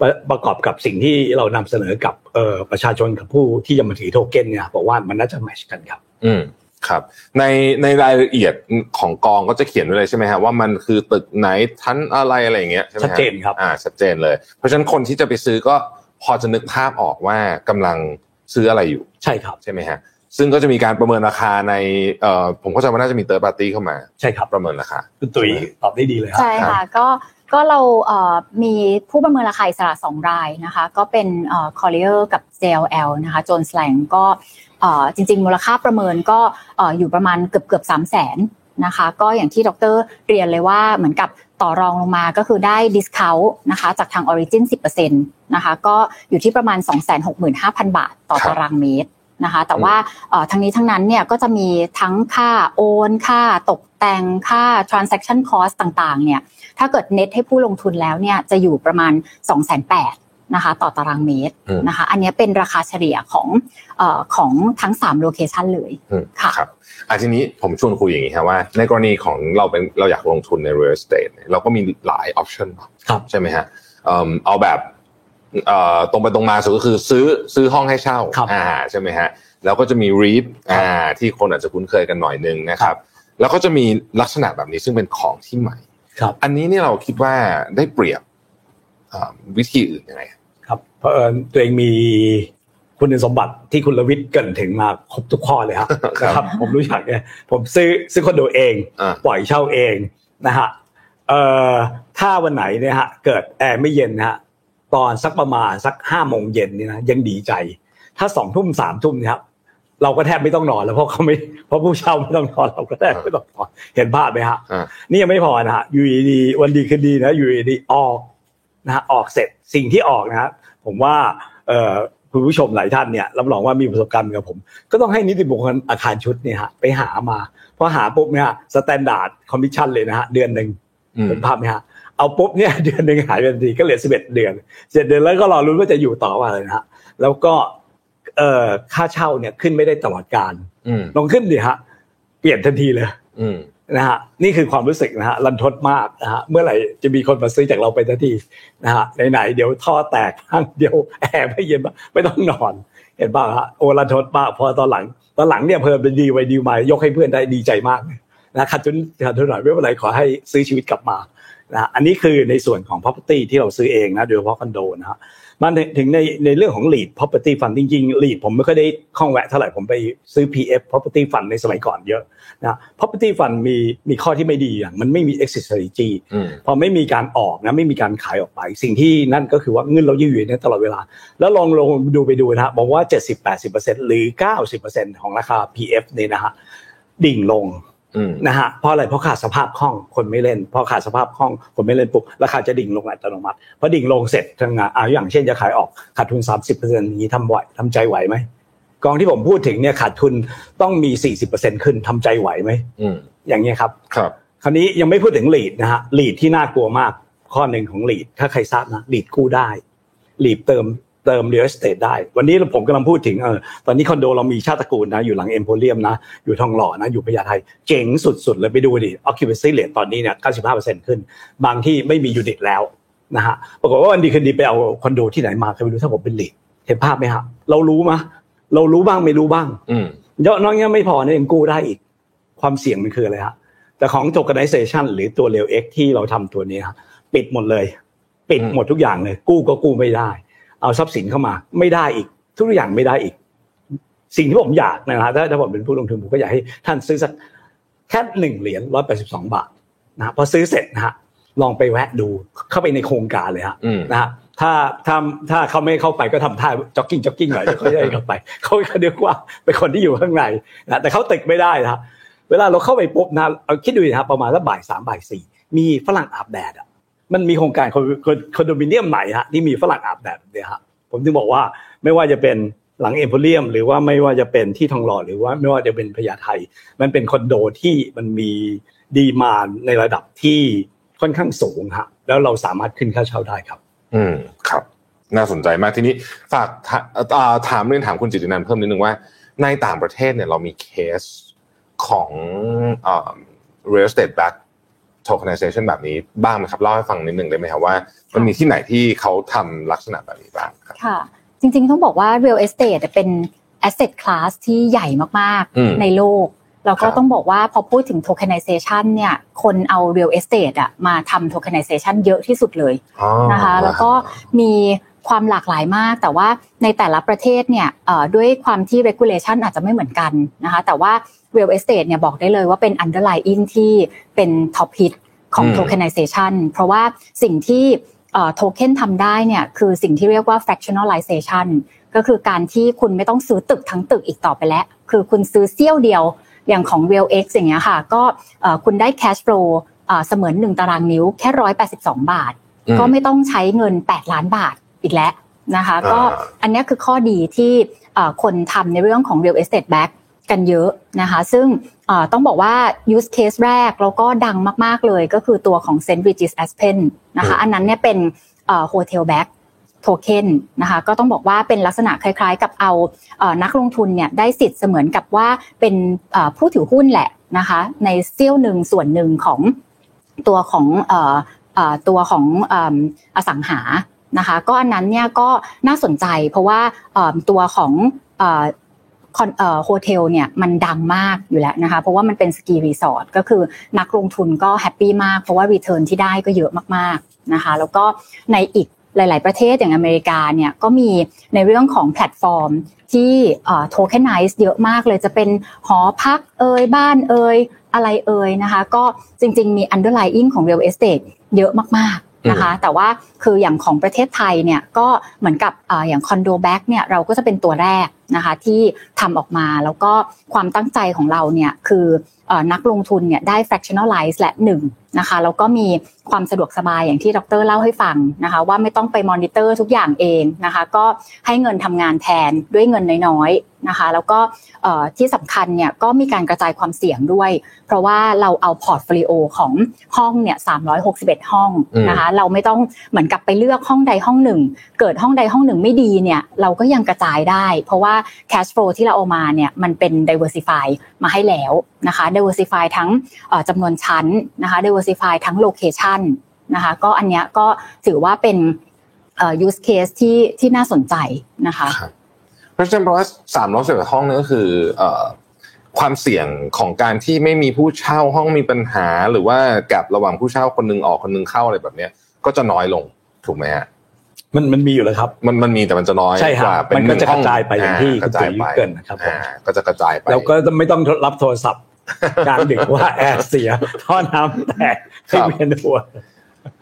ประประกอบกับสิ่งที่เรานำเสนอกับเอ่อประชาชนกับผู้ที่จะมาถือโทเก้นเนี่ยบอกว่ามันน่าจะแมชกันครับ อืมครับในในรายละเอียดของกองก็จะเขียนไว้เลยใช่ไหมฮะว่ามันคือตึกไหนชั้นอะไรอะไรอย่างเงี้ยใช่ไหมฮะชัดเจนครับอ่าชัดเจนเลย เพราะฉะนั้นคนที่จะไปซื้อก็ พอจะนึกภาพออกว่ากำลังซื้ออะไรอยู่ ใช่ครับใช่ไหมฮะซึ่งก็จะมีการประเมินราคาในเอ่อผมเข้าใจว่าน่าจะมีเติร์ดปาร์ตี้เข้ามา ใช่ครับประเมินราคาคุณตุ๋ยตอบได้ดีเลยครับใช่ค่ะก็ก็เราเอ่อมีผู้ประเมินราคาอิสระสองรายนะคะ ก็เป็นเอ่อ Collier กับ JLL นะคะโจนสแลงก็เอ่อจริง ๆ มูลค่าประเมินก็เอ่ออยู่ประมาณเกือบเกือบสามแสน นะคะ ก็อย่างที่ดรเรียนเลยว่าเหมือนกับต่อรองลงมาก็คือได้ discount นะคะจากทาง Origin 10%นะคะก็อยู่ที่ประมาณ 265,000 บาทต่อครับตารางเมตรนะคะแต่ว่าเอ่อทั้งนี้ทั้งนั้นเนี่ยก็จะมีทั้งค่าโอนค่าตกแต่งค่า transaction cost ต่างๆเนี่ยถ้าเกิดเน็ตให้ผู้ลงทุนแล้วเนี่ยจะอยู่ประมาณ 2 8 0 0 0นะคะต่อตารางเมตรอืมนะคะอันนี้เป็นราคาเฉลี่ยของเออของทั้ง 3 โลเคชันเลยอืมค่ะครับ อะทีนี้ผมชวนคุยอย่างนี้ครับว่า ในกรณีของเราเป็นเราอยากลงทุนใน real estate เนี่ยเราก็มีหลาย option เนอะครับใช่ไหมฮะเอิ่มเอาแบบเอ่อตรงไปตรงมาสุดก็คือซื้อซื้อห้องให้เช่าครับอ่าใช่ไหมฮะแล้วก็จะมี REIT อ่าที่คนอาจจะคุ้นเคยกันหน่อยนึงนะครับ แล้วก็จะมีลักษณะแบบนี้ซึ่งเป็นของที่ใหม่ครับอันนี้เนี่ยเราคิดว่าได้เปรียบอ่าวิธีอื่นยังไงครับเพราะเอิญตัวเองมี คุณสมบัติที่คุณลวิทย์เกรินถึงมาครบทุกข้อเลยครับครับนะครับ ผมรู้จักเนี่ยผมซื้อซื้อคอนโดเองอ่าปล่อยเช่าเองนะฮะเอ่อถ้าวันไหนเนี่ยฮะเกิดแอร์ไม่เย็นนะฮะตอนสักประมาณสักห้าโมงเย็นนี่นะยังดีใจ ถ้าสองทุ่มสามทุ่มเนี่ยครับเราก็แทบไม่ต้องนอนแล้วเพราะเขาไม่เพราะผู้เช่าไม่ต้องนอนเราก็แทบไม่ต้องนอนเห็นภาพไหมฮะอ่านี่ยังไม่พอนะฮะอยู่ดีๆวันดีคืนดีนะอยู่ดีๆออกนะฮะออกเสร็จสิ่งที่ออกนะฮะผมว่าเอ่อ คุณผู้ชมหลายท่านเนี่ยรับรองว่ามีประสบการณ์เหมือนกับผม ก็ต้องให้นิติบุคคลอาคารชุดเนี่ยฮะไปหามาพอหาปุ๊บเนี่ย standard commission เลยนะฮะเดือนหนึ่งอืมเห็นภาพไหมฮะเอาปุ๊บเนี่ยเดือนหนึ่งหายไปทันทีก็เหลือสิบเอ็ดเดือนเจ็ดเดือนแล้วก็รอลุ้นว่าจะอยู่ต่อเปล่าเลยนะฮะแล้วก็เอ่อค่าเช่าเนี่ยขึ้นไม่ได้ตลอดการอืมลองขึ้นดิฮะเปลี่ยนทันทีเลยอืม นะฮะนี่คือความรู้สึกนะฮะรันทดมากนะฮะเมื่อไหร่จะมีคนมาซื้อจากเราไปทันทีนะฮะไหนๆเดี๋ยวท่อแตกบ้างเดี๋ยวแอร์ไม่เย็นบ้างไม่ต้องนอน เห็นป่ะฮะโอรันทดมากพอตอนหลัง ตอนหลังเนี่ยเพิ่มเป็นดีไว้ดีมายกให้เพื่อนได้ดีใจมากนะขัดทุนขัดทุนหน่อยไม่เป็นไรขอให้ซื้อชีวิตกลับมานะฮะอันนี้คือในส่วนของ property ที่เราซื้อเองนะโดยเฉพาะคอนโดนะฮะ มาถึงในในเรื่องของ lead property fund จริงๆ lead ผมไม่ค่อยได้คล่องแวะเท่าไหร่ผมไปซื้อ PF property fund ในสมัยก่อนเยอะนะ property fund มีมีข้อที่ไม่ดีอย่างมันไม่มี exit strategy อืมพอไม่มีการออกนะไม่มีการขายออกไป สิ่งที่นั่นก็คือว่าเงินเรายืดอยู่ในตลอดเวลา แล้วลองลงดูไปดูนะฮะบอกว่า 70-80%หรือ 90%ของราคา PF เนี่ยนะฮะดิ่งลงอืม นะฮะเพราะอะไรเพราะขาดสภาพคล่องคนไม่เล่นพอขาดสภาพคล่องคนไม่เล่นปุ๊บราคาจะดิ่งลงอัตโนมัติพอดิ่งลงเสร็จทางงานอ่าอย่างเช่นจะขายออกขาดทุน 30%อย่างนี้ทำไหวทำใจไหวไหมกองที่ผมพูดถึงเนี่ยขาดทุนต้องมี 40%ขึ้นทำใจไหวไหมอืมอย่างเงี้ยครับครับ คราวนี้ยังไม่พูดถึง REIT นะฮะ REIT ที่น่ากลัวมากข้อหนึ่งของ REIT ถ้าใครทราบนะ REIT กู้ได้ REIT เติม เติม real estate ได้ วันนี้ผมกำลังพูดถึงเออตอนนี้คอนโดเรามีชาติตระกูลนะ อยู่หลังเอ็มโพเรียมนะ อยู่ทองหล่อนะ อยู่พญาไทเจ๋งสุดๆ เลยไปดูดิ occupancy rate ตอนนี้เนี่ย 95%ขึ้น บางที่ไม่มียูนิตแล้วนะฮะ ปรากฏว่าวันดีคืนดีไปเอาคอนโดที่ไหนมาใครไม่รู้ถ้าผมเป็นลีดเห็นภาพไหมฮะ เรารู้มะเรารู้บ้างไม่รู้บ้างอืมเยอะน้อยเงี้ยไม่พอเนี่ยยังกู้ได้อีก ความเสี่ยงมันคืออะไรฮะ แต่ของ tokenization หรือตัวเร็ว X ที่เราทำตัวนี้ฮะปิดหมดเลย ปิดอืมหมดทุกอย่างเลย กู้ก็กู้ไม่ได้ เอาทรัพย์สินเข้ามา ไม่ได้อีก ทุกอย่างไม่ได้อีก สิ่งที่ผมอยากนะฮะถ้าถ้าผมเป็นผู้ลงทุนผมก็อยากให้ท่านซื้อสักแค่หนึ่งเหรียญร้อยแปดสิบสองบาทนะฮะพอซื้อเสร็จนะฮะลองไปแวะดูเข้าไปในโครงการเลยฮะอืมนะฮะถ้าถ้าถ้าเขาไม่เข้าไปก็ทำท่า jogging jogging หน่อยเดี๋ยวเขาจะให้เข้าไปเขาเขาเรียกว่าเป็นคนที่อยู่ข้างในนะแต่เขาตึกไม่ได้นะเวลาเราเข้าไปปุ๊บนะเอาคิดดูนะครับประมาณสักบ่ายสามบ่ายสี่มีฝรั่งอาบแดดอะ มันมีโครงการคอนโดมิเนียมไหนฮะที่มีฝรั่งอาบแดดเนี่ยฮะผมถึงบอกว่าไม่ว่าจะเป็นหลังเอ็มโพเรียม หรือว่าไม่ว่าจะเป็นที่ทองหล่อหรือว่าไม่ว่าจะเป็นพญาไทมันเป็นคอนโดที่มันมีดีมาในระดับที่ค่อนข้างสูงฮะแล้วเราสามารถขึ้นค่าเช่าได้ครับ อืมครับ น่าสนใจมากทีนี้ฝากถามเรื่องถามคุณจิตินันเพิ่มนิดนึงว่า ในต่างประเทศเนี่ยเรามีเคสของอ่า real estate back tokenization แบบนี้บ้างไหมครับเล่าให้ฟังนิดนึงได้ไหมครับว่า มันมีที่ไหนที่เขาทำลักษณะแบบนี้บ้างครับค่ะ จริงๆต้องบอกว่า real estate เป็น asset class ที่ใหญ่มากอืมๆในโลกแล้วก็ครับต้องบอกว่าพอพูดถึง tokenization เนี่ยคนเอา real estate อะมาทำ tokenization เยอะที่สุดเลยอ๋อนะคะแล้วก็มีความหลากหลายมาก แต่ว่าในแต่ละประเทศเนี่ยเอ่อด้วยความที่ regulation อาจจะไม่เหมือนกันนะคะแต่ว่า real estate เนี่ยบอกได้เลยว่าเป็น underlying ที่เป็น top hit ของอืม tokenization เพราะว่าสิ่งที่โทเค็นทำได้เนี่ยคือสิ่งที่เรียกว่า fractionalization ก็คือการที่คุณไม่ต้องซื้อตึกทั้งตึกอีกต่อไปแล้ว คือคุณซื้อเสี้ยวเดียวอย่างของ Real X อย่างเงี้ยค่ะ ก็เอ่อคุณได้ cash flow เอ่อเสมือน1ตารางนิ้วแค่182บาทอืมก็ไม่ต้องใช้เงิน8ล้านบาทอีกแล้วนะคะอ่าก็อันเนี้ยคือข้อดีที่เอ่อคนทำในเรื่องของ real estate back กันเยอะนะคะ ซึ่งเอ่อต้องบอกว่า use case แรกแล้วก็ดังมาก ๆ เลยก็คือตัวของ St. Regis Aspen นะคะ อันนั้นเนี่ยเป็นเอ่อ hotel back token นะคะก็ต้องบอกว่าเป็นลักษณะคล้าย ๆ กับเอาเอ่อนักลงทุนเนี่ยได้สิทธิ์เสมือนกับว่าเป็นเอ่อผู้ถือหุ้นแหละนะคะในเซี่ยวหนึ่งส่วนหนึ่งของตัวของเอ่อเอ่อตัวของเอิ่มอสังหานะคะก็อันนั้นเนี่ยก็น่าสนใจเพราะว่าเอิ่มตัวของ hotel เนี่ยมันดังมากอยู่แล้วนะคะ เพราะว่ามันเป็น ski resort ก็คือนักลงทุนก็ happy มากเพราะว่า return ที่ได้ก็เยอะมากๆนะคะ แล้วก็ในอีกหลาย ๆ ประเทศอย่างอเมริกาเนี่ยก็มีในเรื่องของแพลตฟอร์มที่ tokenize เยอะมากเลยจะเป็นหอพักเอ่ยบ้านเอ่ยอะไรเอ่ยนะคะ ก็จริง ๆ มี underlying ของ real estate เยอะมากๆ นะคะ แต่ว่าคืออย่างของประเทศไทยเนี่ยก็เหมือนกับอาอย่าง condo-backed เนี่ยเราก็จะเป็นตัวแรกนะคะที่ทำออกมาแล้วก็ความตั้งใจของเราเนี่ยคือเอ่อนักลงทุนเนี่ยได้ fractionalize และหนึ่ง นะคะแล้วก็มีความสะดวกสบายอย่างที่ดรเล่าให้ฟังนะคะ ว่าไม่ต้องไปมอนิเตอร์ทุกอย่างเองนะคะ ก็ให้เงินทำงานแทนด้วยเงินน้อยๆนะคะ แล้วก็เอ่อที่สำคัญเนี่ยก็มีการกระจายความเสี่ยงด้วย เพราะว่าเราเอา portfolio ของห้องเนี่ย361ห้องนะคะเราไม่ต้องเหมือนกับไปเลือกห้องใดห้องหนึ่ง เกิดห้องใดห้องหนึ่งไม่ดีเนี่ยเราก็ยังกระจายได้ เพราะว่า cash flow ที่เราเอามาเนี่ยมันเป็น diversify มาให้แล้วนะคะ diversify ทั้งเอ่อจำนวนชั้นนะคะ diversify ทั้ง location นะคะก็อันเนี้ยก็ถือว่าเป็นเอ่อ use case ที่ที่น่าสนใจนะคะครับเพราะฉะนั้นเพราะว่าสามร้อยสิบห้องนี่ก็คือเอ่อความเสี่ยงของการที่ไม่มีผู้เช่าห้องมีปัญหา หรือว่าแกลบระหว่างผู้เช่าคนหนึงออกคนหนึงเข้าอะไรแบบเนี้ยก็จะน้อยลงถูกไหมฮะมันมันมีอยู่แล้วครับ มันมันมีแต่มันจะน้อยใช่ครับกว่าเป็มันก็จะหงห้กระจายไปอย่างที่กระจายไปคุณตุ๋ยเกริ่นนะครับผมอ่าก็จะกระจายไปแล้วก็ไม่ต้องรับโทรศัพท์ กลางดึกว่าแอร์เสียท่อน้ำแตกครัให้บเวียนหัว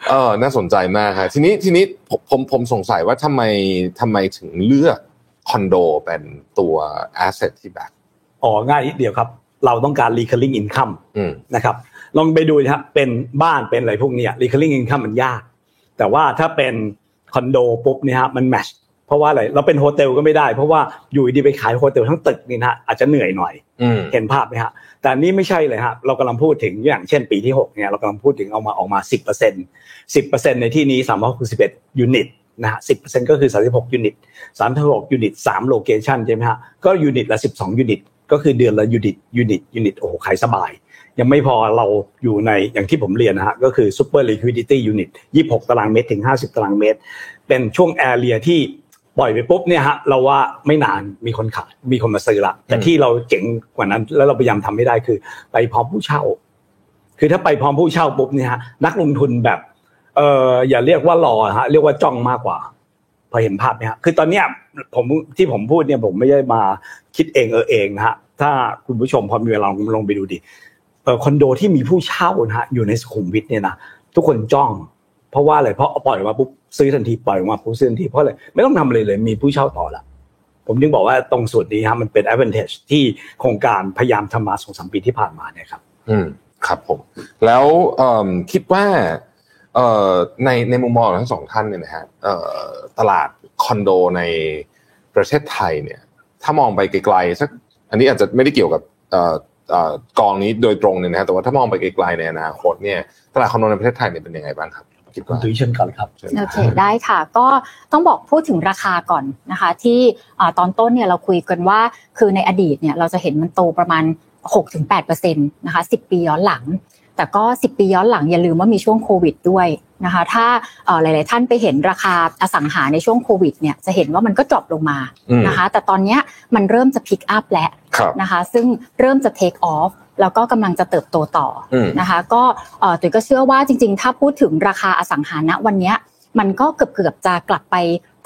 เออน่าสนใจมากครับทีนี้ทีนี้ผมผมผมสงสัยว่าทำไมทำไมถึงเลือกคอนโดเป็นตัว asset ที่แบบอ๋อง่ายนิดเดียวครับ เราต้องการ recurring income อืมนะครับลองไปดูนะครับเป็นบ้านเป็นอะไรพวกเนี้ย recurring income มันยาก แต่ว่าถ้าเป็นคอนโดปุ๊บเนี่ยฮะมันแมชเพราะว่าอะไรเราเป็นโฮเทลก็ไม่ได้ เพราะว่าอยู่ดีไปขายโฮเทลทั้งตึกนี่นะฮะอาจจะเหนื่อยหน่อยอืมเห็นภาพไหมฮะ แต่นนี้ไม่ใช่เลยฮะเรากำลังพูดถึงอย่างเช่นปีที่6เนี่ยเรากำลังพูดถึงเอามาออกมา 10% 10%ในที่นี้361ยูนิตนะฮะ10%ก็คือ 36 ยูนิต36ยูนิต3 location ใช่ไหมฮะ ก็ยูนิตละ 12 ยูนิต ก็คือเดือนละยูนิต ยูนิต ยูนิต โอ้โหขายสบาย ยังไม่พอเราอยู่ในอย่างที่ผมเรียนนะฮะ ก็คือ super liquidity unit 26 ตารางเมตรถึง 50 ตารางเมตร เป็นช่วง area ที่ ปล่อยไปปุ๊บเนี่ยฮะเราว่าไม่นานมีคนขายมีคนมาซื้อละแต่ที่เราเจ๋งกว่านั้น แล้วเราพยายามทำไม่ได้คือ ไปพร้อมผู้เช่า คือถ้าไปพร้อมผู้เช่าปุ๊บเนี่ยฮะนักลงทุนแบบเอออย่าเรียกว่ารอฮะเรียกว่าจ้องมากกว่า พอเห็นภาพไหมฮะคือตอนเนี้ยผมที่ผมพูดเนี่ยผมไม่ได้มาคิดเองเออเองนะฮะถ้าคุณผู้ชมพอมีเวลาลองไปดูดิเออคอนโดที่มีผู้เช่านะฮะอยู่ในสุขุมวิทเนี่ยนะทุกคนจ้อง เพราะว่าอะไรเพราะเอาปล่อยออกมาปุ๊บซื้อทันทีปล่อยออกมาปุ๊บซื้อทันทีเพราะอะไรไม่ต้องทำอะไรเลย มีผู้เช่าต่อละผมจึงบอกว่าตรงส่วนนี้ฮะมันเป็น advantage ที่โครงการพยายามทำมาสองสามปีที่ผ่านมาเนี่ยครับ อืมครับผม แล้วคิดว่าในในมุมมองของทั้งสองท่านเนี่ยนะฮะตลาดคอนโดในประเทศไทยเนี่ย ถ้ามองไปไกลๆสักอันนี้อาจจะไม่ได้เกี่ยวกับออกองนี้โดยตรงเนี่ยนะฮะแต่ว่าถ้ามองไปไกลๆในอนาคตเนี่ยตลาดคอนโดในประเทศไทยเนี่ยเป็นยังไงบ้างครับ คิดคุณว่าตุ้ยเชิญก่อนครับชิญโอเคได้ค่ะ ก็ต้องบอกพูดถึงราคาก่อนนะคะ ที่อ่าตอนต้นเนี่ยเราคุยกันว่าคือในอดีตเนี่ยเราจะเห็นมันโตประมาณ 6-8%นะคะ10 ปีย้อนหลัง แต่ก็ 10 ปีย้อนหลังอย่าลืมว่ามีช่วงโควิดด้วยนะคะถ้าหลาย ๆ ท่านไปเห็นราคาอสังหาในช่วงโควิดเนี่ยจะเห็นว่ามันก็ drop ลงมานะคะแต่ตอนนี้มันเริ่มจะ pick up แล้วนะคะซึ่งเริ่มจะ take off แล้วก็กำลังจะเติบโตต่อนะคะ ก็ตุ๋ยก็เชื่อว่าจริง ๆ ถ้าพูดถึงราคาอสังหาณวันนี้มันก็เกือบๆจะกลับไป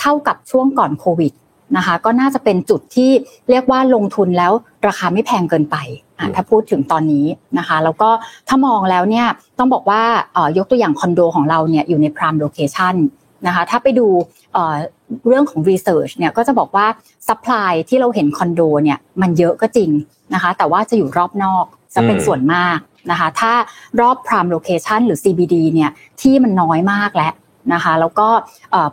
เท่ากับช่วงก่อนโควิดนะคะก็น่าจะเป็นจุดที่เรียกว่าลงทุนแล้วราคาไม่แพงเกินไปถ้าพูดถึงตอนนี้นะคะแล้วก็ถ้ามองแล้วเนี่ยต้องบอกว่ายกตัวอย่างคอนโดของเราเนี่ยอยู่ในพรามโลเคชันนะคะถ้าไปดูเรื่องของ Research เนี่ยก็จะบอกว่า Supply ที่เราเห็นคอนโดเนี่ยมันเยอะก็จริงนะคะแต่ว่าจะอยู่รอบนอก จะเป็นส่วนมากนะคะ ถ้ารอบ Prime Location หรือ CBD เนี่ยที่มันน้อยมากแล้วนะคะ แล้วก็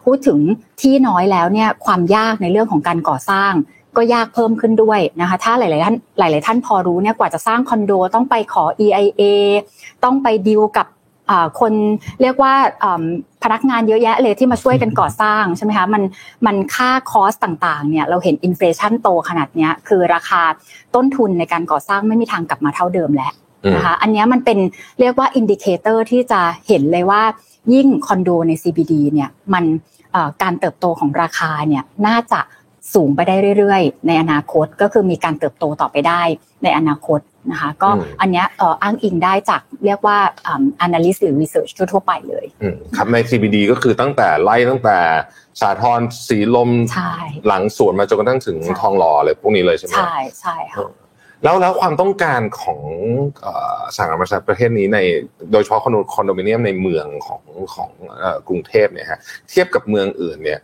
พูดถึงที่น้อยแล้วเนี่ยความยากในเรื่องของการก่อสร้างก็ยากเพิ่มขึ้นด้วยนะคะ ถ้าหลายๆท่านหลาย ๆ ท่านพอรู้เนี่ยกว่าจะสร้างคอนโด ต้องไปขอ EIA ต้องไปดีลกับ คนเรียกว่าพนักงานเยอะแยะเลยที่มาช่วยกันก่อสร้างใช่ไหมคะมันมันค่า cost ต่างๆเนี่ยเราเห็น inflation โตขนาดนี้คือราคาต้นทุนในการก่อสร้างไม่มีทางกลับมาเท่าเดิมแล้วนะคะอันนี้มันเป็นเรียกว่า indicator ที่จะเห็นเลยว่ายิ่งคอนโดใน CBD เนี่ยมันการเติบโตของราคาเนี่ยน่าจะสูงไปได้เรื่อยๆ ในอนาคตก็คือมีการเติบโตต่อไปได้ในอนาคต นะคะก็อันนี้อ้างอิงได้จากเรียกว่า analyst หรือ research ทั่วไปเลยครับใน CBD ก็คือตั้งแต่ไล่ตั้งแต่สาทรสีลมหลังสวนมาจนกระทั่งถึงทองหล่อเลยพวกนี้เลยใช่ไหมใช่ใช่ค่ะแล้วแล้วความต้องการของสังคมประเทศนี้ในโดยเฉพาะคอนโดมิเนียมในเมืองของของกรุงเทพเนี่ยฮะเทียบกับเมืองอื่นเนี่ย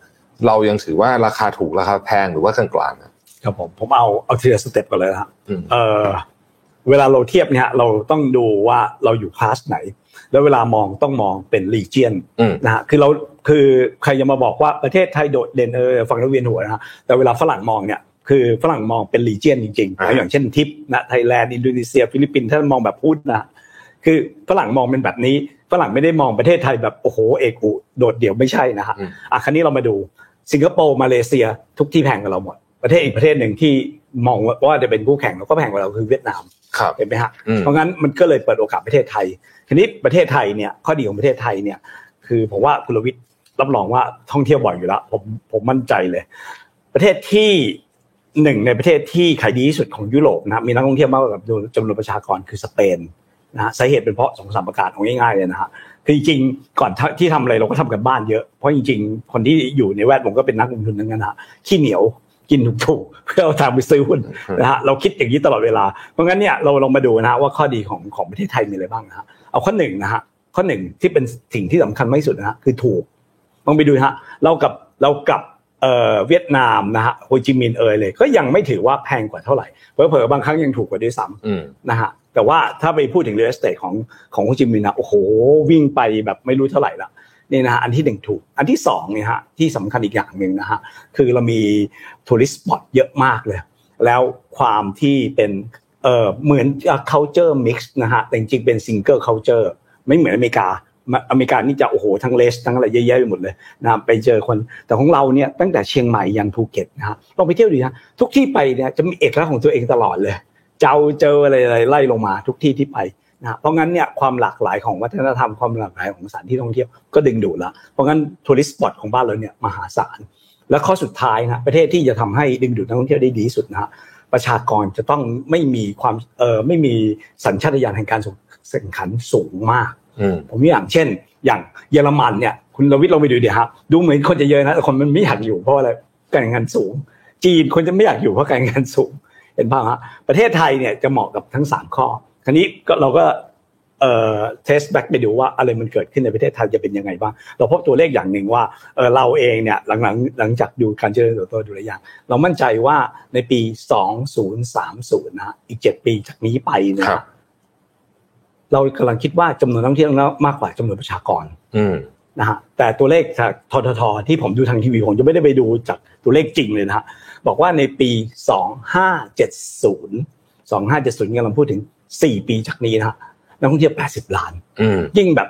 เรายังถือว่าราคาถูกราคาแพงหรือว่ากลางๆครับผมผมเอาเอาทีละสเต็ปก่อนเลยครับเออ เวลาเราเทียบเนี่ยเราต้องดูว่าเราอยู่คลาสไหน แล้วเวลามองต้องมองเป็น region นะฮะคือเราคือใครจะมาบอกว่าประเทศไทยโดดเด่นเออฟังแล้วเวียนหัวนะฮะแต่เวลาฝรั่งมองเนี่ยคือฝรั่งมองเป็น region จริงๆอย่างเช่นทิปนะไทยแลนด์อินโดนีเซีย ฟิลิปปินส์ถ้ามองแบบพูดนะคือฝรั่งมองเป็นแบบนี้ฝรั่งไม่ได้มองประเทศไทยแบบโอ้โหเอกอุโดดเดี่ยวไม่ใช่นะฮะอะคราวนี้เรามาดูสิงคโปร์มาเลเซียทุกที่แพงกับเราหมด ประเทศอีกประเทศหนึ่งที่มองว่าจะเป็นคู่แข่งแล้วก็แพงกว่าเราคือเวียดนาม เห็นไหมฮะเพราะงั้นมันก็เลยเปิดโอกาสประเทศไทย ทีนี้ประเทศไทยเนี่ยข้อดีของประเทศไทยเนี่ยคือผมว่าคุณลวิทย์รับรองว่าท่องเที่ยวบ่อยอยู่แล้วผมผมมั่นใจเลย ประเทศที่หนึ่งในประเทศที่ขายดีที่สุดของยุโรปนะมีนักท่องเที่ยวมากกว่าจำนวนประชากรคือสเปนนะฮะสาเหตุเป็นเพราะสองสามประการของง่ายๆเลยนะฮะคือจริงๆก่อนที่ทำอะไรเราก็ทำกันบ้านเยอะเพราะจริง ๆ คนที่อยู่ในแวดวงก็เป็นนักลงทุนทั้งนั้นฮะขี้เหนียว กินถูกๆเพื่อเอาตังค์ไปซื้อหุ้นนะฮะเราคิดอย่างนี้ตลอดเวลา เพราะงั้นเนี่ยเราลองมาดูนะฮะว่าข้อดีของของประเทศไทยมีอะไรบ้างนะฮะเอาข้อหนึ่งนะฮะข้อหนึ่งที่เป็นสิ่งที่สำคัญมากที่สุดนะฮะคือถูกลองไปดูฮะเรากับเรากับเอ่อเวียดนามนะฮะโฮจิมินห์เอยเลย ก็ยังไม่ถือว่าแพงกว่าเท่าไหร่เผลอๆบางครั้งยังถูกกว่าด้วยซ้ำนะฮะแต่ว่าถ้าไปพูดถึง real estate ของของโฮจิมินห์นะโอ้โหวิ่งไปแบบไม่รู้เท่าไหร่ละ นี่นะฮะอันที่หนึ่งถูก อันที่สองเนี่ยฮะที่สำคัญอีกอย่างหนึ่งนะฮะคือเรามี tourist spot เยอะมากเลย แล้วความที่เป็นเออเหมือน culture mix นะฮะแต่จริงๆเป็น single culture ไม่เหมือนอเมริกาอเมริกานี่จะโอ้โหทั้ง race ทั้งอะไรเยอะๆไปหมดเลยนะไปเจอคนแต่ของเราเนี่ยตั้งแต่เชียงใหม่ยันภูเก็ตนะฮะลองไปเที่ยวดูนะทุกที่ไปเนี่ยจะมีเอกลักษณ์ของตัวเองตลอดเลย เจ้าเจออะไรอะไรไล่ลงมาทุกที่ที่ไป นะเพราะงั้นเนี่ยความหลากหลายของวัฒนธรรมความหลากหลายของสถานที่ท่องเที่ยวก็ดึงดูดละเพราะงั้นทัวริสต์สปอตของบ้านเราเนี่ยมหาศาลและข้อสุดท้ายนะประเทศที่จะทำให้ดึงดูดนักท่องเที่ยวได้ดีสุดนะประชากรจะต้องไม่มีความเอ่อไม่มีสัญชาตญาณแห่งการแข่งขันสูงมากผมอย่างเช่น อย่างเยอรมันเนี่ยคุณรวิทย์ลองไปดูดิครับดูเหมือนคนจะเยอะนะแต่คนมันไม่อยากอยู่เพราะอะไรการแข่งขันสูง จีนคนจะไม่อยากอยู่เพราะการแข่งขันสูง เห็นป่ะฮะประเทศไทยเนี่ยจะเหมาะกับทั้งสามข้อ คราวนี้ก็เราก็เอ่อ trace back ไปดูว่าอะไรมันเกิดขึ้นในประเทศไทยจะเป็นยังไงบ้าง เราพบตัวเลขอย่างหนึ่งว่าเออเราเองเนี่ยหลังๆหลังจากดูการเจริญเติบโตดูหลายอย่างเรามั่นใจว่าในปี 2030 นะอีก 7 ปีจากนี้ไปเนี่ยเรากำลังคิดว่าจำนวนนักท่องเที่ยวมากกว่าจำนวนประชากรนะฮะแต่ตัวเลขจากทททที่ผมดูทางทีวีผมจะไม่ได้ไปดูจากตัวเลขจริงเลยนะฮะบอกว่าในปี 2570 2570กำลังพูดถึง 4ปีจากนี้นะฮะนักท่องเที่ยว80ล้านยิ่งแบบ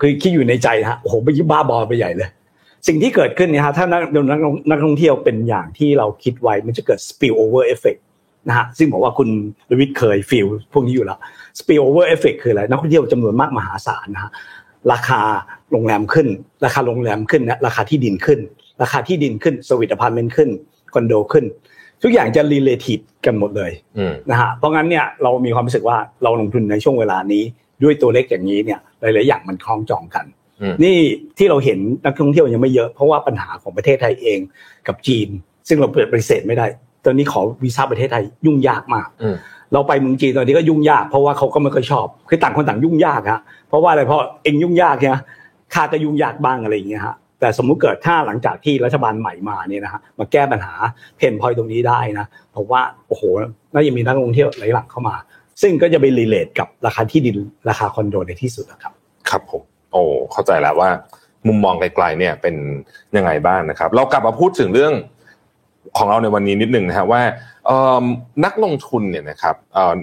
คือคิดอยู่ในใจนะฮะโอ้โหไปยิ่งบ้าบอไปใหญ่เลย สิ่งที่เกิดขึ้นเนี่ยฮะถ้านักนักนักท่องเที่ยวเป็นอย่างที่เราคิดไว้มันจะเกิด spill over effect นะฮะซึ่งบอกว่าคุณลวิทเคยฟีลพวกนี้อยู่แล้ว spill over effect คืออะไรนักท่องเที่ยวจำนวนมากมหาศาลนะฮะราคาโรงแรมขึ้น ราคาโรงแรมขึ้นนะราคาที่ดินขึ้น ราคาที่ดินขึ้นสวิตอพาร์ตเมนต์ขึ้นคอนโดขึ้น ทุกอย่างจะ relative กันหมดเลยอืมนะฮะเพราะงั้นเนี่ยเรามีความรู้สึกว่าเราลงทุนในช่วงเวลานี้ด้วยตัวเลขอย่างนี้เนี่ยหลาย ๆ อย่างมันคล้องจองกันอืมนี่ที่เราเห็นนักท่องเที่ยวยังไม่เยอะเพราะว่าปัญหาของประเทศไทยเองกับจีน ซึ่งเราเปิดปฏิเสธไม่ได้ ตอนนี้ขอวีซ่าประเทศไทยยุ่งยากมากอืมเราไปเมืองจีนตอนนี้ก็ยุ่งยากเพราะว่าเขาก็ไม่ค่อยชอบคือต่างคนต่างยุ่งยากฮะเพราะว่าอะไรเพราะเองยุ่งยากเนี่ยข้าก็ยุ่งยากบ้างอะไรอย่างเงี้ยฮะ แต่สมมุติเกิดถ้าหลังจากที่รัฐบาลใหม่มาเนี่ยนะฮะมาแก้ปัญหาเพนพอยตรงนี้ได้นะผมว่าโอ้โหน่าจะมีนักท่องเที่ยวไหลหลังเข้ามา ซึ่งก็จะไปรีเลทกับราคาที่ดินราคาคอนโดในที่สุดนะครับ ครับผมโอ้เข้าใจแล้วว่า มุมมองไกลๆเนี่ยเป็นยังไงบ้างนะครับ เรากลับมาพูดถึงเรื่องของเราในวันนี้นิดหนึ่งนะฮะว่านักลงทุนเนี่ยนะครับ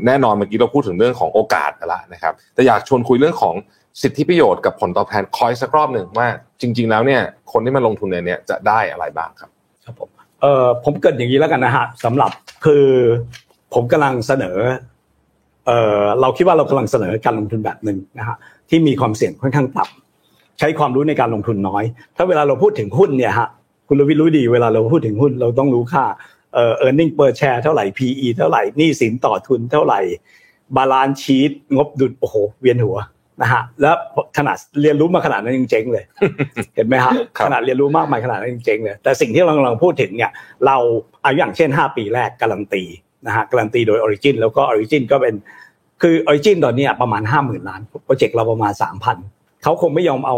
แน่นอนเมื่อกี้เราพูดถึงเรื่องของโอกาสแล้วนะครับ แต่อยากชวนคุยเรื่องของ สิทธิประโยชน์กับผลตอบแทนคอยสักรอบหนึ่งว่า จริง ๆ แล้วเนี่ยคนที่มาลงทุนในนี้จะได้อะไรบ้างครับครับผมเอ่อผมเกิดอย่างนี้แล้วกันนะฮะสำหรับคือผมกำลังเสนอเอ่อเราคิดว่าเรากำลังเสนอการลงทุนแบบหนึ่งนะฮะที่มีความเสี่ยงค่อนข้างต่ำใช้ความรู้ในการลงทุนน้อย ถ้าเวลาเราพูดถึงหุ้นเนี่ยฮะคุณรวิรู้ดีเวลาเราพูดถึงหุ้นเราต้องรู้ค่าเอ่อ earning per share เท่าไหร่ PE เท่าไหร่หนี้สินต่อทุนเท่าไหร่balance sheet งบดุลโอ้โหเวียนหัว นะฮะแล้วขนาดเรียนรู้มาขนาดนั้นยังเจ๊งเลย เห็นไหมฮะครับขนาดเรียนรู้มากมายขนาดนั้นยังเจ๊งเลย แต่สิ่งที่เรากำลังพูดถึงเนี่ยเราเอาอย่างเช่น 5 ปีแรกการันตีนะฮะการันตีโดย Origin แล้วก็ Origin ก็เป็นคือ Origin ตอนเนี้ยประมาณ 50,000 ล้าน project เราประมาณ 3,000เขาคงไม่ยอมเอา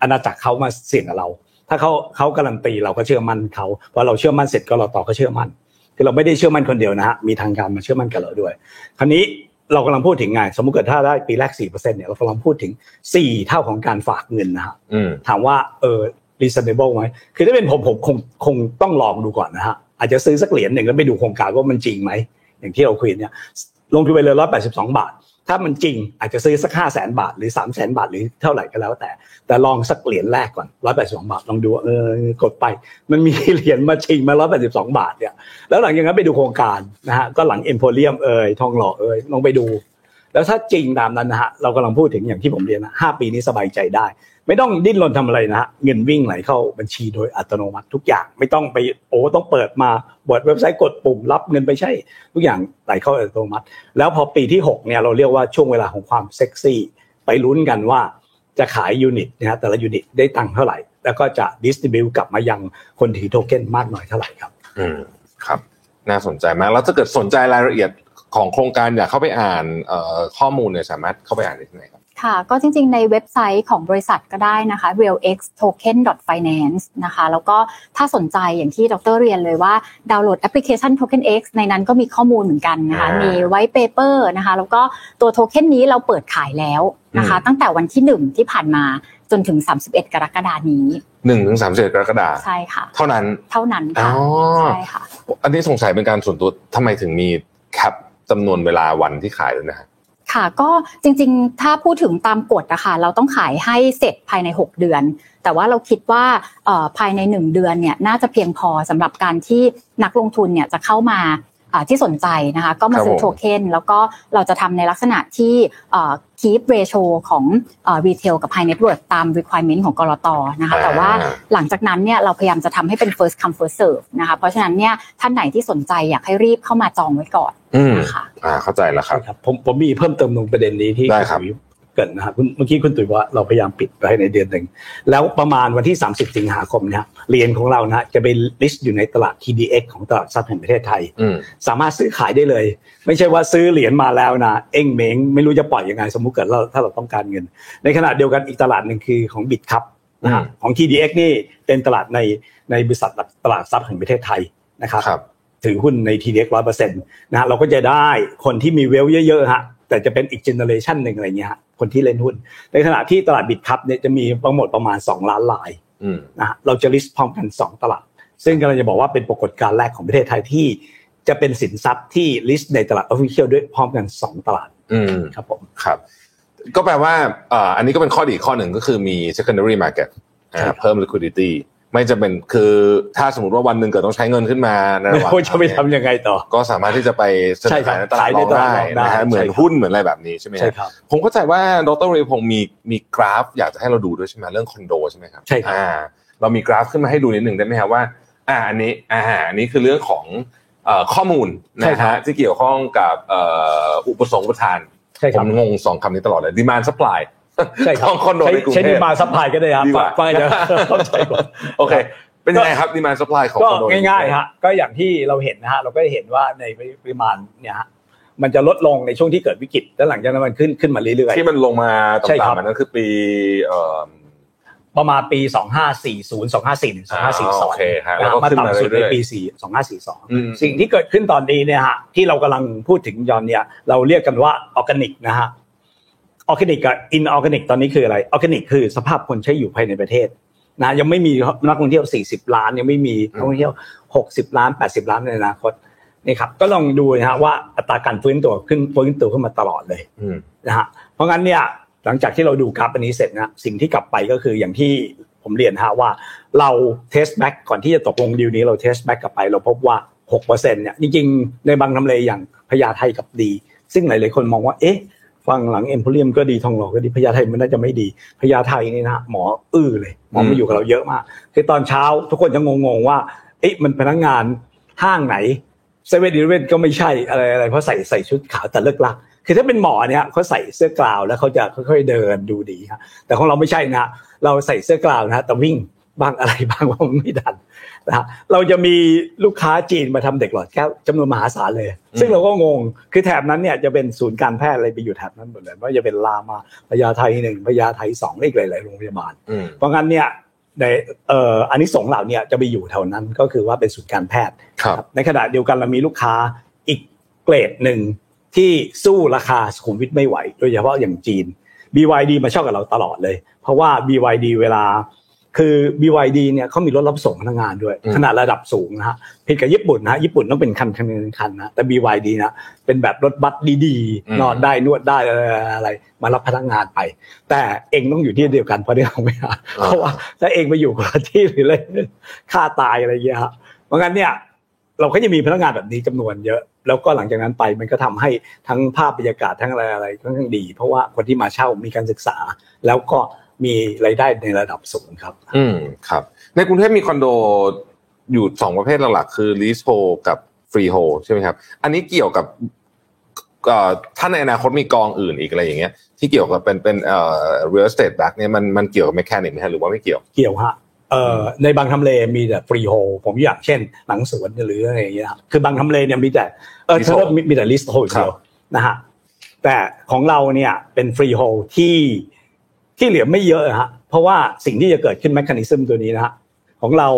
อาณาจักรเขามาเสี่ยงกับเรา ถ้าเขาเขาการันตีเราก็เชื่อมั่นเขาพอเราเชื่อมั่นเสร็จก็เราต่อก็เชื่อมั่นคือเราไม่ได้เชื่อมั่นคนเดียวนะฮะมีทางการมาเชื่อมั่นกับเราด้วย คราวนี้ เรากำลังพูดถึงไงสมมุติเกิดถ้าได้ปีแรก4%เนี่ยเรากำลังพูดถึง4เท่าของการฝากเงินนะฮะอืมถามว่าเออ reasonable ไหมคือถ้าเป็นผมผมคงคงต้องลองดูก่อนนะฮะอาจจะซื้อสักเหรียญหนึ่งแล้วไปดูโครงการว่ามันจริงไหมอย่างที่เราคุยเนี่ยลงทุนไปเลยร้อยแปดสิบสองบาท ถ้ามันจริงอาจจะซื้อสักห้าแสนบาทหรือสามแสนบาทหรือเท่าไหร่ก็แล้วแต่ แต่ลองสักเหรียญแรกก่อนร้อยแปดสิบสองบาทลองดูเออกดไป มันมีเหรียญมาจริงมาร้อยแปดสิบสองบาทเนี่ยแล้วหลังจากนั้นไปดูโครงการนะฮะก็หลังเอ็มโพเรียมเอ่ยทองหล่อเอ่ยลองไปดู แล้วถ้าจริงตามนั้นนะฮะเรากำลังพูดถึงอย่างที่ผมเรียนนะห้าปีนี้สบายใจได้ ไม่ต้องดิ้นรนทำอะไรนะฮะเงินวิ่งไหลเข้าบัญชีโดยอัตโนมัติทุกอย่างไม่ต้องไปโอ้ต้องเปิดมาเปิดเว็บไซต์กดปุ่มรับเงินไปใช่ ทุกอย่างไหลเข้าอัตโนมัติ แล้วพอปีที่6เนี่ยเราเรียกว่าช่วงเวลาของความเซ็กซี่ไปลุ้นกันว่าจะขายยูนิตนะฮะแต่ละยูนิตได้ตังค์เท่าไหร่ แล้วก็จะ distribute กลับมายังคนถือโทเค็นมากน้อยเท่าไหร่ครับ อืมครับ น่าสนใจมาก แล้วถ้าเกิดสนใจรายละเอียด ของโครงการอยากเข้าไปอ่านเอ่อข้อมูลเนี่ยสามารถเข้าไปอ่านได้ที่ไหนครับค่ะก็จริงๆ ในเว็บไซต์ของบริษัทก็ได้นะคะ realxtoken.finance นะคะแล้วก็ถ้าสนใจอย่างที่ดรเรียนเลยว่าดาวน์โหลดแอปพลิเคชัน Token X ในนั้นก็มีข้อมูลเหมือนกันนะคะอ่ามีมี white paper นะคะแล้วก็ตัวโทเค็นนี้เราเปิดขายแล้วนะคะอืมตั้งแต่วันที่ 1 ที่ผ่านมาจนถึง 31 กรกฎานี้หนึ่งถึงสามสิบกรกฎาคมใช่ค่ะ เท่านั้นเท่านั้นอ๋ค่ะอใช่ค่ะ อันนี้สงสัยเป็นการส่วนตัวทำไมถึงมีแคป จำนวนเวลาวันที่ขายด้วยนะฮะค่ะก็จริงๆ ถ้าพูดถึงตามกฎนะคะเราต้องขายให้เสร็จภายใน 6 เดือน แต่ว่าเราคิดว่าภายใน 1 เดือนเนี่ยน่าจะเพียงพอสำหรับการที่นักลงทุนเนี่ยจะเข้ามา ที่สนใจนะคะก็มาซื้อครับผมโทเค็นแล้วก็เราจะทำในลักษณะที่เอ่อ keep ratio ของเอ่อ retail กับ high net worth ตาม requirement ของกรตนะคะแต่ว่าอ่าหลังจากนั้นเนี่ยเราพยายามจะทำให้เป็น first come first serve นะคะเพราะฉะนั้นเนี่ยท่านไหนที่สนใจอยากให้รีบเข้ามาจองไว้ก่อนอืมนะคะอ่าเข้าใจแล้วครับครับผมผมมีเพิ่มเติมตรงประเด็นนี้ที่ได้ครับณตุ๋ยเกรินนะครับคุณเมื่อกี้คุณตุ๋ยว่าเราพยายามปิดไปในเดือนหนึ่งแล้วประมาณวันที่ 30 สิงหาคมเนะเหรียญของเรานะฮะจะไปlist อยู่ในตลาด TDX ของตลาดทรัพย์แห่งประเทศไทยอืมสามารถซื้อขายได้เลย ไม่ใช่ว่าซื้อเหรียญมาแล้วนะเอ็งเมงไม่รู้จะปล่อยยังไง สมมุติเกิดเราถ้าเราต้องการเงิน ในขณะเดียวกันอีกตลาดหนึ่งคือของ Bitkub นะฮะอืมของ TDX นี่เป็นตลาดในในบริษัทตลาดทรัพย์แห่งประเทศไทยนะครับครับถือหุ้นใน TDX ร้อยเปอร์เซ็นต์นะฮะเราก็จะได้คนที่มี wealth เยอะๆฮะแต่จะเป็นอีก generation หนึ่งอะไรเงี้ยฮะ คนที่เล่นหุ้น ในขณะที่ตลาด Bitkub เนี่ยจะมีทั้งหมดประมาณ 2 ล้านรายอืมนะฮะเราจะ list พร้อมกัน 2 ตลาด ซึ่งกำลังจะบอกว่าเป็นปรากฏการณ์แรกของประเทศไทยที่จะเป็นสินทรัพย์ที่ list ในตลาด official ด้วยพร้อมกัน 2 ตลาดอืมครับผมครับก็แปลว่าเอ่ออันนี้ก็เป็นข้อดีข้อหนึ่งก็คือมี secondary market อ่าใช่ครับเพิ่ม liquidity ไม่จะเป็นคือถ้าสมมติว่าวันหนึ่งเกิดต้องใช้เงินขึ้นมาในระหว่างไม่รู้จะไปทำยังไงต่อ ก็สามารถที่จะไปเสนใช่อครับขายในตลาดขายรในองตลาดได้รองได้นะฮะเหมือนใช่ครับหุ้นเหมือนอะไรแบบนี้ใช่ไหมฮะใช่ครับผมเข้าใจว่าดรเรพงศ์มีมีกราฟ อยากจะให้เราดูด้วยใช่ไหมเรื่องคอนโดใช่ไหมครับใช่ครับอ่าเรามีกราฟขึ้นมาให้ดูนิดหนึ่งได้ไหมครับว่า อ่าอันนี้อ่าอันนี้คือเรื่องของเอ่อข้อมูลใช่นะครับฮะที่เกี่ยวข้องกับเอ่ออุปสงค์อุปทานใช่คผรับมงงสองคำนี้ตลอดเลย demand supply ใช่ครับของคอนโดในกรุงใช้เทดีพมาซัพพลายก็ได้ครับดีกว่าฟังให้เดี๋ยวเข้าใจก่อนโอเค เป็นยังไงครับ demand supply ของก็คอนโดในกรุเทพง่ายๆฮะก็อย่างที่เราเห็นนะฮะเราก็เห็นว่าในปริมาณเนี่ยฮะมันจะลดลงในช่วงที่เกิดวิกฤตแล้วหลังจากนั้นมันขึ้นขึ้นมาเรื่อยที่มันลงมาใช่ครัต่ำบๆมันนั่นคือปีเอ่อๆประมาณปี 2540 2541อ่าโอเคฮะ2542แล้วนะก็ฮะมาขึ้นมาต่ำสุดในเรื่อยๆปีอืม4 2542 สิ่งที่เกิดขึ้นตอนนี้เนี่ยฮะที่เรากำลังพูดถึงยอนเนี่ยเราเรียกกันว่าออร์แกนิกนะฮะ ออร์แกนิกกับอินออร์แกนิกตอนนี้คืออะไรออร์แกนิกคือสภาพคนใช้อยู่ภายในประเทศนะยังไม่มีนักท่องเที่ยว 40 ล้าน ยังไม่มีนักท่องเที่ยว 60 ล้าน 80 ล้านในอนาคตนี่ครับก็ลองดูนะฮะว่าอัตราการฟื้นตัวขึ้นฟื้นตัวขึ้นมาตลอดเลยอืมนะฮะเพราะงั้นเนี่ยหลังจากที่เราดูกราฟอันนี้เสร็จนะสิ่งที่กลับไปก็คืออย่างที่ผมเรียนฮะว่าเรา test back ก่อนที่จะตกลงดีลนี้เรา test back กลับไป เราพบว่า6%เนี่ยจริงๆในบางทำเลอย่างพญาไทกับดี ซึ่งหลายๆคนมองว่าเอ๊ะ ฝั่งหลังเอ็มโพเรียมก็ดีทองหล่อก็ดีพญาไทมันน่าจะไม่ดีพญาไทนี่นะหมออื้อเลยหมอมาอยู่กับเราเยอะมากคือตอนเช้าทุกคนจะงงๆว่าเอ๊ะมันพนักงานห้างไหนเซเว่นอีเลเว่นก็ไม่ใช่อะไรอะไรเพราะใส่ใส่ชุดขาวแต่เลิกลักคือถ้าเป็นหมอเนี่ยเขาใส่เสื้อกลาวแล้วเขาจะค่อยๆเดินดูดีครับแต่ของเราไม่ใช่นะเราใส่เสื้อกลาวนะแต่วิ่ง บ้างอะไรบ้างว่ามันไม่ดันนะฮะเราจะมีลูกค้าจีนมาทำเด็กหลอดแก้วจำนวนมหาศาลเลย ซึ่งเราก็งงคือแถบนั้นเนี่ยจะเป็นศูนย์การแพทย์อะไรไปอยู่แถบนั้นหมดเลยว่าจะเป็นรามาพญาไทหนึ่งพญาไทสองอีกหลายๆโรงพยาบาลอืมเพราะงั้นเนี่ยในเอ่ออันนี้สงส์เหล่าเนี่ยจะไปอยู่แถวนั้นก็คือว่าเป็นศูนย์การแพทย์ครับในขณะเดียวกันเรามีลูกค้าอีกเกรดหนึ่งที่สู้ราคาสุขุมวิทไม่ไหว โดยเฉพาะอย่างจีน BYD มาเช่ากับเราตลอดเลย เพราะว่า BYD เวลา คือ BYD เนี่ยเขามีรถรับส่งพนักงานด้วยอืมขนาดระดับสูงนะฮะผิดกับญี่ปุ่นนะฮะญี่ปุ่นต้องเป็นคันคันคันนะแต่ BYD นะเป็นแบบรถบัสดีๆนอนได้นวดได้อะไรอะไรมารับพนักงานไป แต่เองต้องอยู่ที่เดียวกันเพราะได้เอาไม่ได้เพราะว่าถ้าเองไปอยู่คนละที่หรืออะไรค่าตายอะไรอย่างเงี้ยครับเพราะงั้นเนี่ยเราก็จะมีพนักงานแบบนี้จำนวนเยอะ แล้วก็หลังจากนั้นไปมันก็ทำให้ทั้งภาพบรรยากาศทั้งอะไรอะไรค่อนข้างดี เพราะว่าคนที่มาเช่ามีการศึกษา แล้วก็ มีรายได้ในระดับสูงครับ อืมครับ ในกรุงเทพมีคอนโดอยู่สองประเภทหลักๆคือ leasehold กับ freehold ใช่ไหมครับ อันนี้เกี่ยวกับเอ่อถ้าในอนาคตมีกองอื่นอีกอะไรอย่างเงี้ย ที่เกี่ยวกับเป็นเป็นเอ่อ real estate backed เนี่ยมันมันเกี่ยวกับ mechanic ไหมฮะหรือว่าไม่เกี่ยวเกี่ยวฮะเอ่อในบางทำเลมีแต่ freehold ผมอย่างเช่นหลังสวนหรืออะไรอย่างเงี้ยครับคือบางทำเลเนี่ยมีแต่เออ Leasehold ถ้าเรามีมีแต่ leasehold เดียวนะฮะแต่ของเราเนี่ยเป็น freehold ที่ ที่เหลือไม่เยอะฮะเพราะว่าสิ่งที่จะเกิดขึ้น mechanism ตัวนี้นะฮะของเรา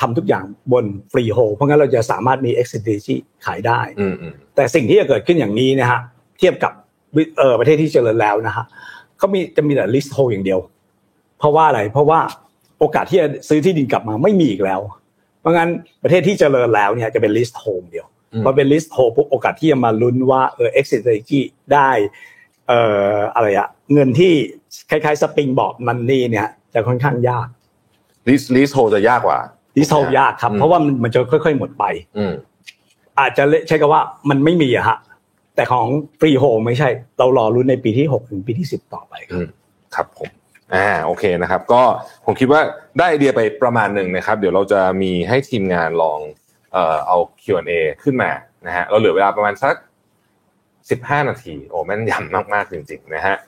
ทำทุกอย่างบน freehold เพราะงั้นเราจะสามารถมี exit strategy ขายได้อืมอืมแต่สิ่งที่จะเกิดขึ้นอย่างนี้นะฮะเทียบกับวิเออประเทศที่เจริญแล้วนะฮะเขามีจะมีแต่ leasehold อย่างเดียว เพราะว่าอะไรเพราะว่าโอกาสที่จะซื้อที่ดินกลับมาไม่มีอีกแล้ว เพราะงั้นประเทศที่เจริญแล้วเนี่ยจะเป็น list hold เดียวอืมพอเป็น list hold ปุ๊บโอกาสที่จะมาลุ้นว่าเออ exit strategy ได้เอ่ออะไรอะเงินที่ คล้ายๆสปริงบอร์ดมันนี่เนี่ย จะค่อนข้างยาก lease leasehold จะยากกว่า list hold ยากครับอืมเพราะว่ามันมันจะค่อย ๆ หมดไป อืมอาจจะใช้คำว่ามันไม่มีอะฮะแต่ของฟรีโฮไม่ใช่ เรารอรุ้นในปีที่6ถึงปีที่10ต่อไปครับครับผมอ่าโอเคนะครับ ก็ผมคิดว่าได้ไอเดียไปประมาณหนึ่งนะครับ เดี๋ยวเราจะมีให้ทีมงานลองเอ่อเอา Q&A ขึ้นมานะฮะเราเหลือเวลาประมาณสักสิบห้านาที โอ้แม่นยำมาก ๆ จริง ๆ นะฮะเอิ่ม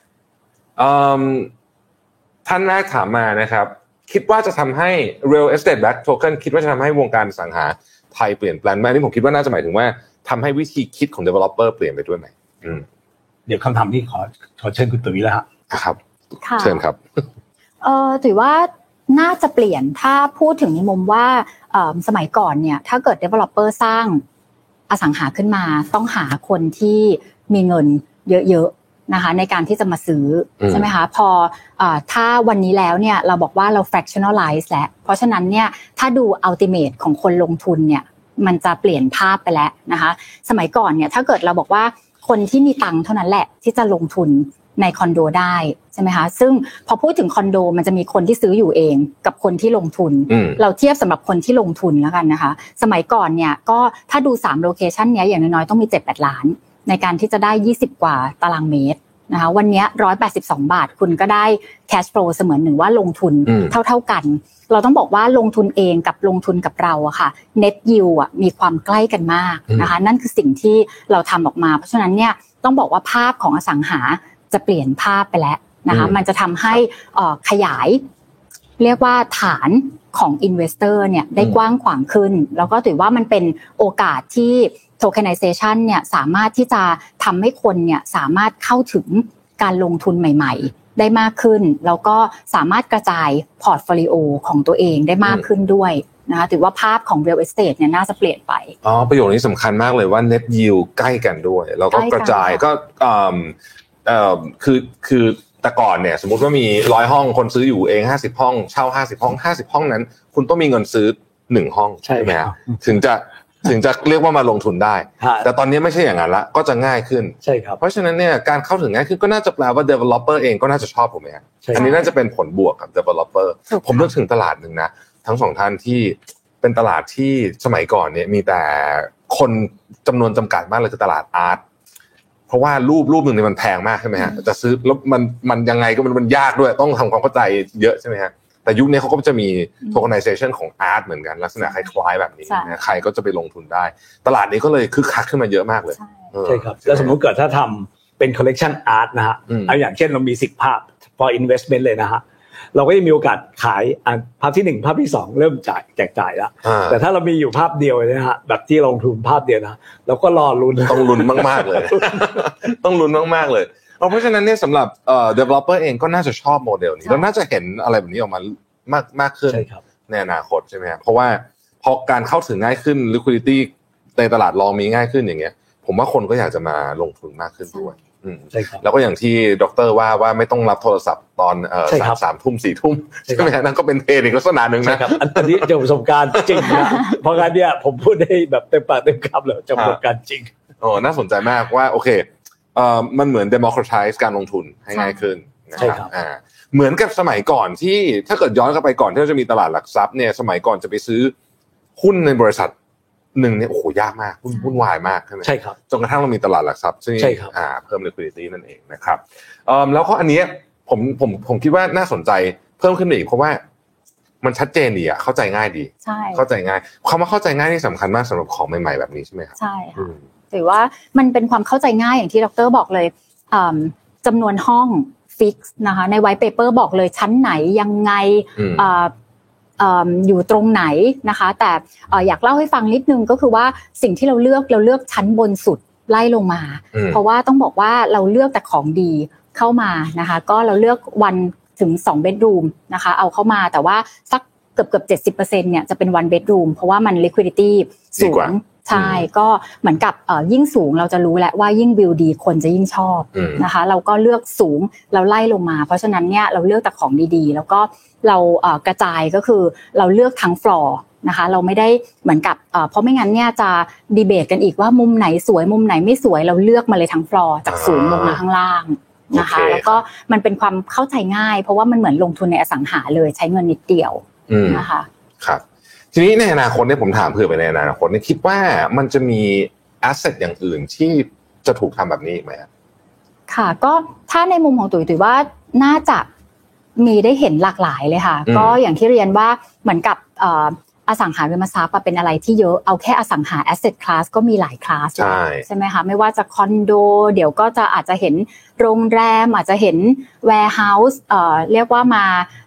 ท่านแรกถามมานะครับ คิดว่าจะทำให้ real estate back token คิดว่าจะทำให้วงการอสังหาไทยเปลี่ยนแปลงไหมอันนี้ผมคิดว่าน่าจะหมายถึงว่าทำให้วิธีคิดของ developer เปลี่ยนไปด้วยไหมอืมเดี๋ยวคำถามนี้ขอขอเชิญคุณตุ๋ยแล้วฮะครับค่ะเชิญครับ เออถือว่าน่าจะเปลี่ยนถ้าพูดถึงในมุมว่าเอิ่มสมัยก่อนเนี่ย ถ้าเกิด developer สร้างอสังหาขึ้นมา ต้องหาคนที่มีเงินเยอะๆ นะคะในการที่จะมาซื้ออมใช่ไหมคะพอเออถ้าวันนี้แล้วเนี่ยเราบอกว่าเรา fractionalize แล้วเพราะฉะนั้นเนี่ยถ้าดู ultimate ของคนลงทุนเนี่ยมันจะเปลี่ยนภาพไปแล้วนะคะ สมัยก่อนเนี่ยถ้าเกิดเราบอกว่าคนที่มีตังค์เท่านั้นแหละที่จะลงทุนในคอนโดได้ใช่ไหมคะซึ่งพอพูดถึงคอนโดมันจะมีคนที่ซื้ออยู่เอง กับคนที่ลงทุนอืมเราเทียบสำหรับคนที่ลงทุนแล้วกันนะคะ สมัยก่อนเนี่ยก็ถ้าดู3โลเคชันเนี้ยอย่างน้อยๆต้องมี7-8ล้าน ในการที่จะได้ 20 กว่าตารางเมตรนะคะวันเนี้ย182บาทคุณก็ได้ cash flow เสมือนหนึ่งว่าลงทุนอืมเท่าๆกัน เราต้องบอกว่าลงทุนเองกับลงทุนกับเราอะค่ะ net yield อะมีความใกล้กันมากนะคะนั่นคือสิ่งที่เราทำออกมา เพราะฉะนั้นเนี่ยต้องบอกว่าภาพของอสังหาจะเปลี่ยนภาพไปแล้วนะคะอืมมันจะทำให้เอ่อขยาย เรียกว่าฐานของ Investor เนี่ยได้กว้างขวางขึ้น แล้วก็ถือว่ามันเป็นโอกาสที่ tokenization เนี่ยสามารถที่จะทำให้คนเนี่ยสามารถเข้าถึงการลงทุนใหม่ ๆ ได้มากขึ้น แล้วก็สามารถกระจาย portfolio ของตัวเองได้มากขึ้นด้วยนะคะถือว่าภาพของ real estate เนี่ยน่าจะเปลี่ยนไป อ๋อ ประโยคนี้สำคัญมากเลยว่า net yield ใกล้กันด้วย แล้วก็ใกล้กันกระจายก็เอ่อเอ่อคือคือ แต่ก่อนเนี่ยสมมุติว่ามีร้อยห้องคนซื้ออยู่เองห้าสิบห้องเช่าห้าสิบห้องห้าสิบห้องนั้น คุณต้องมีเงินซื้อหนึ่งห้องใช่ไหมคครัรับบถึงจะถึงจะเรียกว่ามาลงทุนได้ฮะแต่ตอนนี้ไม่ใช่อย่างนั้นละก็จะง่ายขึ้นใช่ครับเพราะฉะนั้นเนี่ยการเข้าถึงง่ายขึ้นก็น่าจะแปลว่า developer เองก็น่าจะชอบผมไหมครับใช่อันนี้น่าจะเป็นผลบวกกับ developer ถูกค่ะผมนึกถึงตลาดหนึ่งนะทั้งสองท่านที่เป็นตลาดที่สมัยก่อนเนี่ยมีแต่คนจำนวนจำกัดมากเลยคือตลาดอาร์ต เพราะว่ารูปรูปหนึ่งเนี่ยมันแพงมากใช่ไหมฮะจะซื้อแล้วมันมันยังไงก็มันมันยากด้วยต้องทำความเข้าใจเยอะใช่ไหมฮะแต่ยุคนี้เขาก็จะมี tokenization ของอาร์ตเหมือนกัน ลักษณะคล้ายๆแบบนี้ใช่นะใครก็จะไปลงทุนได้ ตลาดนี้ก็เลยคึกคักขึ้นมาเยอะมากเลยใช่เออใช่ครับแล้วสมมุติเกิดถ้าทำเป็น collection art นะฮะอืมเอาอย่างเช่นเรามีสิบภาพ for investment เลยนะฮะ เราก็จะมีโอกาสขายอะภาพที่หนึ่งภาพที่สองเริ่มจ่ายแจกจ่ายแล้วอ่าแต่ถ้าเรามีอยู่ภาพเดียวเลยนะฮะแบบที่ลงทุนภาพเดียวนะเราก็รอลุ้นต้องลุ้นมากๆเลย ต้องลุ้นมากๆเลยเอาเพราะฉะนั้นเนี่ยสำหรับเอ่อ developer เองก็น่าจะชอบโมเดลนี้ใช่แล้วน่าจะเห็นอะไรแบบนี้ออกมามากมากขึ้นใช่ครับในอนาคตใช่ไหมครับเพราะว่าพอการเข้าถึงง่ายขึ้น liquidity ในตลาดรองมีง่ายขึ้นอย่างเงี้ย ผมว่าคนก็อยากจะมาลงทุนมากขึ้นด้วยอืม ใช่ครับแล้วก็อย่างที่ดรว่าว่าไม่ต้องรับโทรศัพท์ตอนเอ่อใช่คสารัมบสามทุ่มสี่ทุ่มใช่ใช่ครับไหมฮะนั่นก็เป็นเทรนอีกลักษณะหนึ่งใช่นะครับอันอันนี้จากประสบการณ์จริงนะเพราะงั้นเนี่ยผมพูดได้แบบเต็มปากเต็มคำเลยจากประสบการณ์จริงโอ้น่าสนใจมากว่าโอเคเอ่อมันเหมือน democratize การลงทุนให้ง่ายขึ้นนะใช่คครัรับบอ่าเหมือนกับสมัยก่อนที่ถ้าเกิดย้อนกลับไปก่อนที่เราจะมีตลาดหลักทรัพย์เนี่ยสมัยก่อนจะไปซื้อหุ้นในบริษัท หนึ่งเนี่ยโอ้โหยากมากวุ่นวุ่นวายมากใช่ไหมใช่ครับจนกระทั่งเรามีตลาดหลักทรัพย์ซึ่งใช่ครับอ่าเพิ่ม liquidity นั่นเองนะครับเอ่อแล้วก็อันเนี้ยผมผมผมคิดว่าน่าสนใจเพิ่มขึ้นไปอีกเพราะว่ามันชัดเจนดีอะเข้าใจง่ายดีใช่เข้าใจง่ายความว่าเข้าใจง่ายนี่สำคัญมากสำหรับของใหม่ๆแบบนี้ใช่ไหมครับใช่อืค่ะถือว่ามันเป็นความเข้าใจง่ายอย่างที่ดรบอกเลยอืมจำนวนห้องฟิกซ์นะคะในไว t ์เปเปอร์บอกเลยชั้นไหนยังไง อืมเอ่อเอิ่มอยู่ตรงไหนนะคะ แต่เอ่ออยากเล่าให้ฟังนิดนึงก็คือว่าสิ่งที่เราเลือกเราเลือกชั้นบนสุดไล่ลงมาอืมเพราะว่าต้องบอกว่าเราเลือกแต่ของดีเข้ามานะคะ ก็เราเลือกวันถึง2 bedroom นะคะเอาเข้ามาแต่ว่าสักเกือบเกือบเจ็ดสิบเปอร์เซ็นเนี่ยจะเป็น one bedroom เพราะว่ามัน liquidity ดีสูกว่าง ใช่ก็เหมือนกับเอ่อยิ่งสูงเราจะรู้แหละว่ายิ่งวิวดีคนจะยิ่งชอบอืมนะคะ เราก็เลือกสูงเราไล่ลงมา เพราะฉะนั้นเนี่ยเราเลือกแต่ของดีๆ แล้วก็เราเอ่อกระจายก็คือเราเลือกทั้งฟลอร์นะคะเราไม่ได้เหมือนกับเอ่อเพราะไม่งั้นเนี่ยจะดีเบตกันอีกว่ามุมไหนสวยมุมไหนไม่สวยเราเลือกมาเลยทั้งฟลอร์จากสูงลงมาข้างล่างนะคะโอเคแล้วก็มันเป็นความเข้าใจง่าย เพราะว่ามันเหมือนลงทุนในอสังหาเลยใช้เงินนิดเดียวอืมนะคะครับ ทีนี้ในอนาคตเนี่ยผมถามเผื่อไปในอนาคตเนี่ยคิดว่ามันจะมีแอสเซทอย่างอื่นที่จะถูกทำแบบนี้อีกไหมครับค่ะ ก็ถ้าในมุมของตุ๋ยตุ๋ยว่าน่าจะมีได้เห็นหลากหลายเลยค่ะอืมก็อย่างที่เรียนว่าเหมือนกับเอ่ออสังหาริมทรัพย์อะเป็นอะไรที่เยอะเอาแค่อสังหา asset class ก็มีหลายคลาสใช่ใช่ไหมคะไม่ว่าจะคอนโด เดี๋ยวก็จะอาจจะเห็นโรงแรม อาจจะเห็น warehouse เอ่อเรียกว่ามา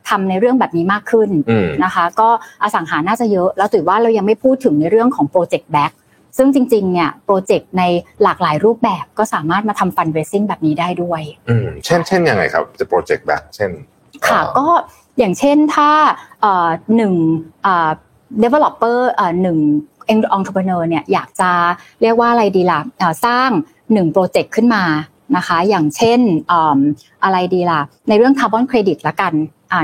ทำในเรื่องแบบนี้มากขึ้นอืมนะคะ ก็อสังหาน่าจะเยอะ แล้วถือว่าเรายังไม่พูดถึงในเรื่องของ project backed ซึ่งจริงๆ เนี่ยโปรเจกต์ในหลากหลายรูปแบบก็สามารถมาทำ fundraising แบบนี้ได้ด้วยอืมเช่นเช่นยังไงครับจะโปรเจกต์แบบเช่น ค่ะเอ่อก็อย่างเช่นถ้าเอ่อหนึ่งเอ่อ developer เอ่อหนึ่ง entrepreneur เนี่ยอยากจะเรียกว่าอะไรดีล่ะเอ่อสร้างหนึ่งโปรเจกต์ขึ้นมานะคะอย่างเช่นอะไรดีล่ะในเรื่องคาร์บอนเครดิตละกัน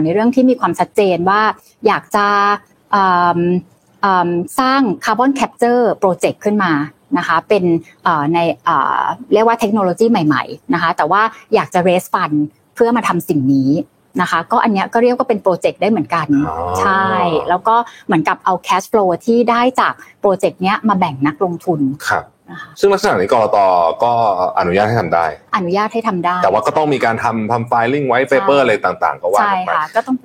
ในเรื่องที่มีความชัดเจนว่าอยากจะสร้าง carbon capture project ขึ้นมานะคะเป็นในเรียกว่าเทคโนโลยีใหม่ๆนะคะแต่ว่าอยากจะ raise fund เพื่อมาทำสิ่งนี้ นะคะ ก็อันนี้ก็เรียกว่าเป็นโปรเจกต์ได้เหมือนกัน ใช่ แล้วก็เหมือนกับเอา cash flow ที่ได้จากโปรเจกต์นี้มาแบ่งนักลงทุนครับซึ่งลักษณะนี้กลตก็อนุญาตให้ทำได้ อนุญาตให้ทำได้ แต่ว่าก็ต้องมีการทำทำ filing white paper อะไรต่าง ๆ ก็ว่าใช่ค่ะก็ต้อง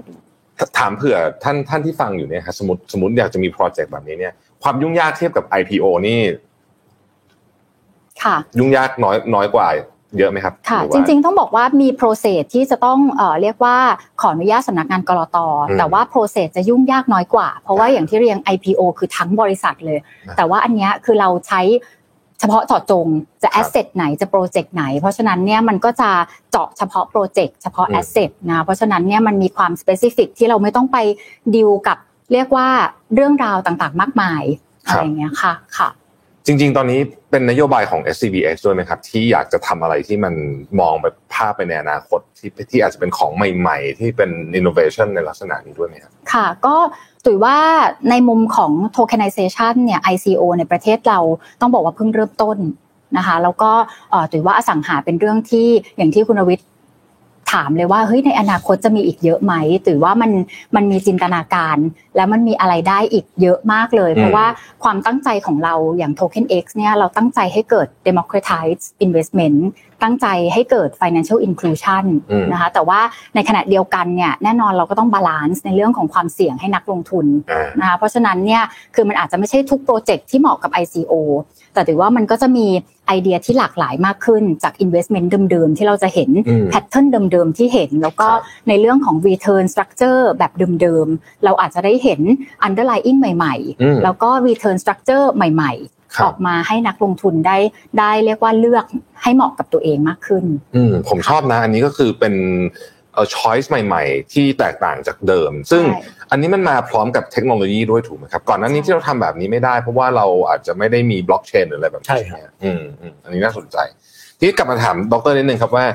ถามเผื่อท่านท่านที่ฟังอยู่เนี่ยครับสมมติสมมติอยากจะมีโปรเจกต์แบบนี้เนี่ย ความยุ่งยากเทียบกับ IPO นี่ ค่ะ ยุ่งยากน้อยน้อยกว่า เยอะไหมครับค่ะจริง ๆ ต้องบอกว่ามี process ที่จะต้องเอ่อเรียกว่าขออนุญาตสำนักงานกลตแต่ว่า process จะยุ่งยากน้อยกว่า เพราะว่าอย่างที่เรียน IPO คือทั้งบริษัทเลย แต่ว่าอันนี้คือเราใช้เฉพาะเจาะจงจะ asset ไหนจะโปรเจกต์ไหน เพราะฉะนั้นเนี่ยมันก็จะเจาะเฉพาะโปรเจกต์เฉพาะ asset นะเพราะฉะนั้นเนี่ยมันมีความ specific ที่เราไม่ต้องไปดิวกับเรียกว่าเรื่องราวต่างๆ มากมายอะไรเงี้ยค่ะค่ะ จริง ๆ ตอนนี้เป็นนโยบายของ SCBX ด้วยไหมครับ ที่อยากจะทำอะไรที่มันมองไปภาพไปในอนาคตที่ที่อาจจะเป็นของใหม่ ๆ ที่เป็น innovation ในลักษณะนี้ด้วยไหมครับ ค่ะ ก็ถือว่าในมุมของ tokenization เนี่ย ICO ในประเทศเราต้องบอกว่าเพิ่งเริ่มต้นนะคะแล้วก็ถือว่าอสังหาเป็นเรื่องที่อย่างที่คุณวิทย์ ถามเลยว่าเฮ้ยในอนาคตจะมีอีกเยอะไหมหรือว่ามันมันมีจินตนาการ แล้วมันมีอะไรได้อีกเยอะมากเลย เพราะว่าความตั้งใจของเราอย่าง Token X เนี่ยเราตั้งใจให้เกิด democratize investment ตั้งใจให้เกิด financial inclusion นะคะแต่ว่าในขณะเดียวกันเนี่ยแน่นอนเราก็ต้อง balance ในเรื่องของความเสี่ยงให้นักลงทุนนะคะเพราะฉะนั้นเนี่ยคือมันอาจจะไม่ใช่ทุกโปรเจกต์ที่เหมาะกับ ICO แต่ถือว่ามันก็จะมีไอเดียที่หลากหลายมากขึ้นจาก investment เดิมๆ ที่เราจะเห็น pattern เดิมๆ ที่เห็น แล้วก็ในเรื่องของ return structure แบบเดิมๆ เราอาจจะได้เห็น underlying ใหม่ๆ แล้วก็ return structure ใหม่ๆ ออกมาให้นักลงทุนได้ได้เรียกว่าเลือกให้เหมาะกับตัวเองมากขึ้น อืมผมชอบนะ อันนี้ก็คือเป็นเอ่อช้อยส์ใหม่ ๆ ที่แตกต่างจากเดิม ซึ่งอันนี้มันมาพร้อมกับเทคโนโลยีด้วยถูกไหมครับ ก่อนหน้านี้ที่เราทำแบบนี้ไม่ได้ เพราะว่าเราอาจจะไม่ได้มีบล็อกเชนหรืออะไรแบบนี้ใช่ครับอืมอืมอันนี้น่าสนใจ ที่กลับมาถามดรนิดนึงครับว่า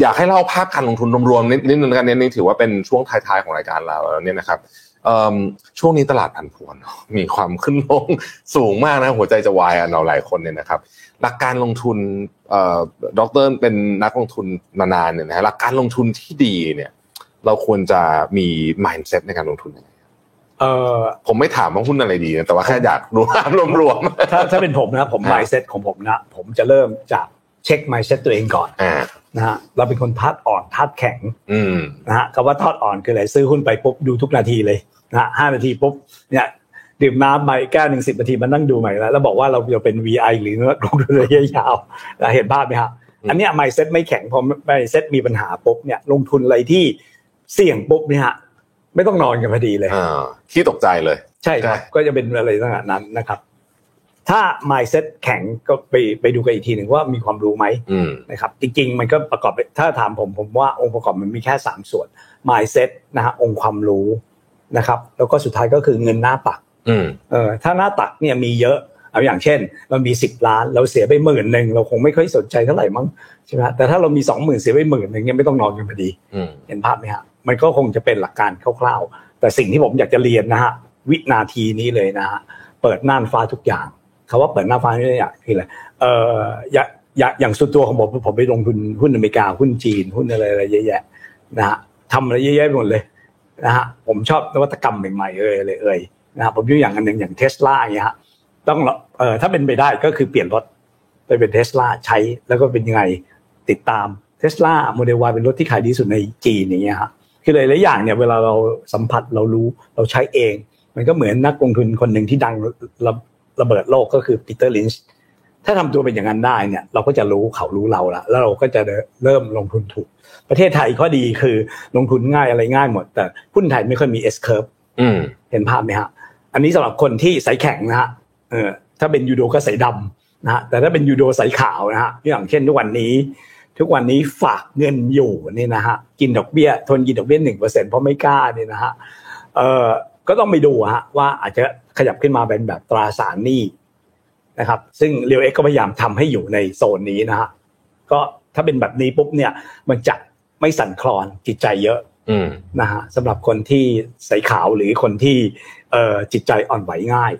อยากให้เล่าภาพการลงทุนรวมๆนิดนึงกันนี้ถือว่าเป็นช่วงท้ายๆของรายการเราแล้วเนี่ยนะครับ ช่วงนี้ตลาดผันผวนมีความขึ้นลงสูงมากนะหัวใจจะวายอะเราหลายคนเนี่ยนะครับ หลักการลงทุนด็อกเตอร์เป็นนักลงทุนมานานเนี่ยนะหลักการลงทุนที่ดีเนี่ย เราควรจะมี mindset ในการลงทุนยังไงเออผมไม่ถามว่าหุ้นอะไรดีนะแต่ว่าแค่อยากรู้ภาพรวมๆถ้าถ้าเป็นผมนะผม mindset ของผมนะ ผมจะเริ่มจาก เช็ค mindset ตัวเองก่อนนะฮะเราเป็นคนทัดอ่อนทัดแข็งนะฮะคำว่าทัดอ่อนคืออะไรซื้อหุ้นไปปุ๊บดูทุกนาทีเลยนะห้านาทีปุ๊บเนี่ยดื่มน้ำใหม่แก้หนึ่งสิบนาทีมันนั่งดูใหม่แล้วแล้วบอกว่าเราจะเป็น VI หรือลงทุนระยะยาวเห็นภาพไหมครับอันนี้ไม่เซ็ตไม่แข็งพอไม่เซ็ตมีปัญหาปุ๊บเนี่ยลงทุนอะไรที่เสี่ยงปุ๊บเนี่ยไม่ต้องนอนกันพอดีเลยที่ตกใจเลย ใช่ครับก็จะเป็นอะไรต่างนั้นนะครับ ถ้า mindset แข็งก็ไปไปดูกันอีกทีหนึ่งว่ามีความรู้ไหมนะครับจริง ๆ มันก็ประกอบถ้าถามผมผมว่าองค์ประกอบมันมีแค่สามส่วน mindset นะฮะองค์ความรู้นะครับ แล้วก็สุดท้ายก็คือเงินหน้าปักเออถ้าหน้าตักเนี่ยมีเยอะเอาอย่างเช่นเรามีสิบล้าน เราเสียไปหมื่นหนึ่งเราคงไม่ค่อยสนใจเท่าไหร่มั้งใช่ไหมแต่ถ้าเรามีสองหมื่นเสียไปหมื่นหนึ่งเนี่ยไม่ต้องนอนกันพอดีเห็นภาพไหมฮะมันก็คงจะเป็นหลักการคร่าวๆ แต่สิ่งที่ผมอยากจะเรียนนะฮะวินาทีนี้เลยนะฮะเปิดน่านฟ้าทุกอย่าง คาว่าเปิดหน้าฟ้านี่ยคืออะไรเอออย่าอย่างส่วนตัวของผมผมไปลงทุนหุ้นอเมริกาหุ้นจีนหุ้นอะไรอะไรเยอะแยะนะฮะทำอะไรเยอะแยะหมดเลยนะฮะผมชอบนวัตกรรมใหม่ๆเอ่ยเลยเอ่ยนะครับผมยกอย่างอันหนึ่งอย่างเทสลาอย่างเงี้ยฮะต้องเอ่อถ้าเป็นไปได้ก็คือเปลี่ยนรถไปเป็นเทสลาใช้แล้วก็เป็นยังไงติดตาม Tesla Model Y เป็นรถที่ขายดีสุดในจีนอย่างเงี้ยฮะคือหลายๆอย่างเนี่ยเวลาเราสัมผัสเรารู้เราใช้เอง มันก็เหมือนนักลงทุนคนหนึ่งที่ดัง ระระเบิดโลกก็คือปีเตอร์ลินช์ถ้าทำตัวเป็นอย่างนั้นได้เนี่ย เราก็จะรู้เขารู้เราละแล้วเราก็จะเริ่มลงทุนถูก ประเทศไทยข้อดีคือลงทุนง่ายอะไรง่ายหมด แต่หุ้นไทยไม่ค่อยมี S curve เห็นภาพไหมฮะ อันนี้สำหรับคนที่สายแข็งนะฮะเออถ้าเป็นยูโดก็ใสดำนะฮะแต่ถ้าเป็นยูโดใสขาวนะฮะอย่างเช่นทุกวันนี้ ทุกวันนี้ฝากเงินอยู่นี่นะฮะกินดอกเบี้ย ทนกินดอกเบี้ยหนึ่งเปอร์เซ็นเพราะไม่กล้านี่นะฮะเออ ก็ต้องไปดูฮะว่าอาจจะขยับขึ้นมาเป็นแบบตราสารหนี้นะครับซึ่งเรียวเอ็กก็พยายามทำให้อยู่ในโซนนี้นะฮะก็ถ้าเป็นแบบนี้ปุ๊บเนี่ยมันจะไม่สั่นคลอนจิตใจเยอะนะฮะสำหรับคนที่ใสขาวหรือคนที่เอ่อจิตใจอ่อนไหวง่าย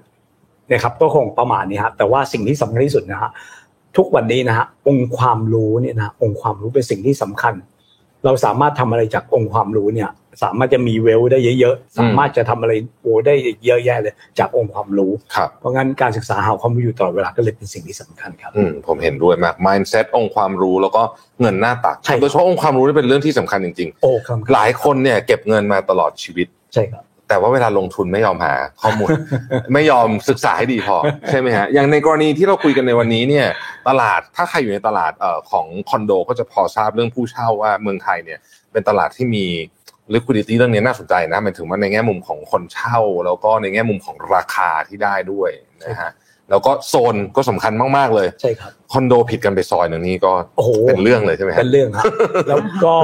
นะครับก็คงประมาณนี้ฮะแต่ว่าสิ่งที่สำคัญที่สุดนะฮะทุกวันนี้นะฮะองค์ความรู้เนี่ยนะองค์ความรู้เป็นสิ่งที่สำคัญ เราสามารถทำอะไรจากองค์ความรู้เนี่ย สามารถจะมีเวลได้เยอะๆ สามารถจะทำอะไรโอ้ได้เยอะแยะเลย จากองค์ความรู้ครับเพราะงั้นการศึกษาหาความรู้อยู่ตลอดเวลาก็เลยเป็นสิ่งที่สำคัญครับอืมผมเห็นด้วยมาก mindset องค์ความรู้แล้วก็เงินหน้าตักใช่ครับโดยเฉพาะองค์ความรู้นี่เป็นเรื่องที่สำคัญจริงโอ้ครับๆหลายคนเนี่ยเก็บเงินมาตลอดชีวิตใช่ครับแต่ว่าเวลาลงทุนไม่ยอมหาข้อมูล ไม่ยอมศึกษาให้ดีพอ ใช่ไหมฮะอย่างในกรณีที่เราคุยกันในวันนี้เนี่ยตลาดถ้าใครอยู่ในตลาดเอ่อของคอนโดก็จะพอทราบเรื่องผู้เช่าว่าเมืองไทยเนี่ยเป็นตลาดที่มี liquidity เรื่องนี้น่าสนใจนะหมายถึงว่าในแง่มุมของคนเช่า แล้วก็ในแง่มุมของราคาที่ได้ด้วยนะฮะแล้วก็โซนก็สำคัญมากๆเลยใช่ครับคอนโดผิดกันไปซอยหนึ่งนี่ก็โอ้โหเป็นเรื่องเลยใช่ไหมฮะเป็นเรื่องครับแล้วก็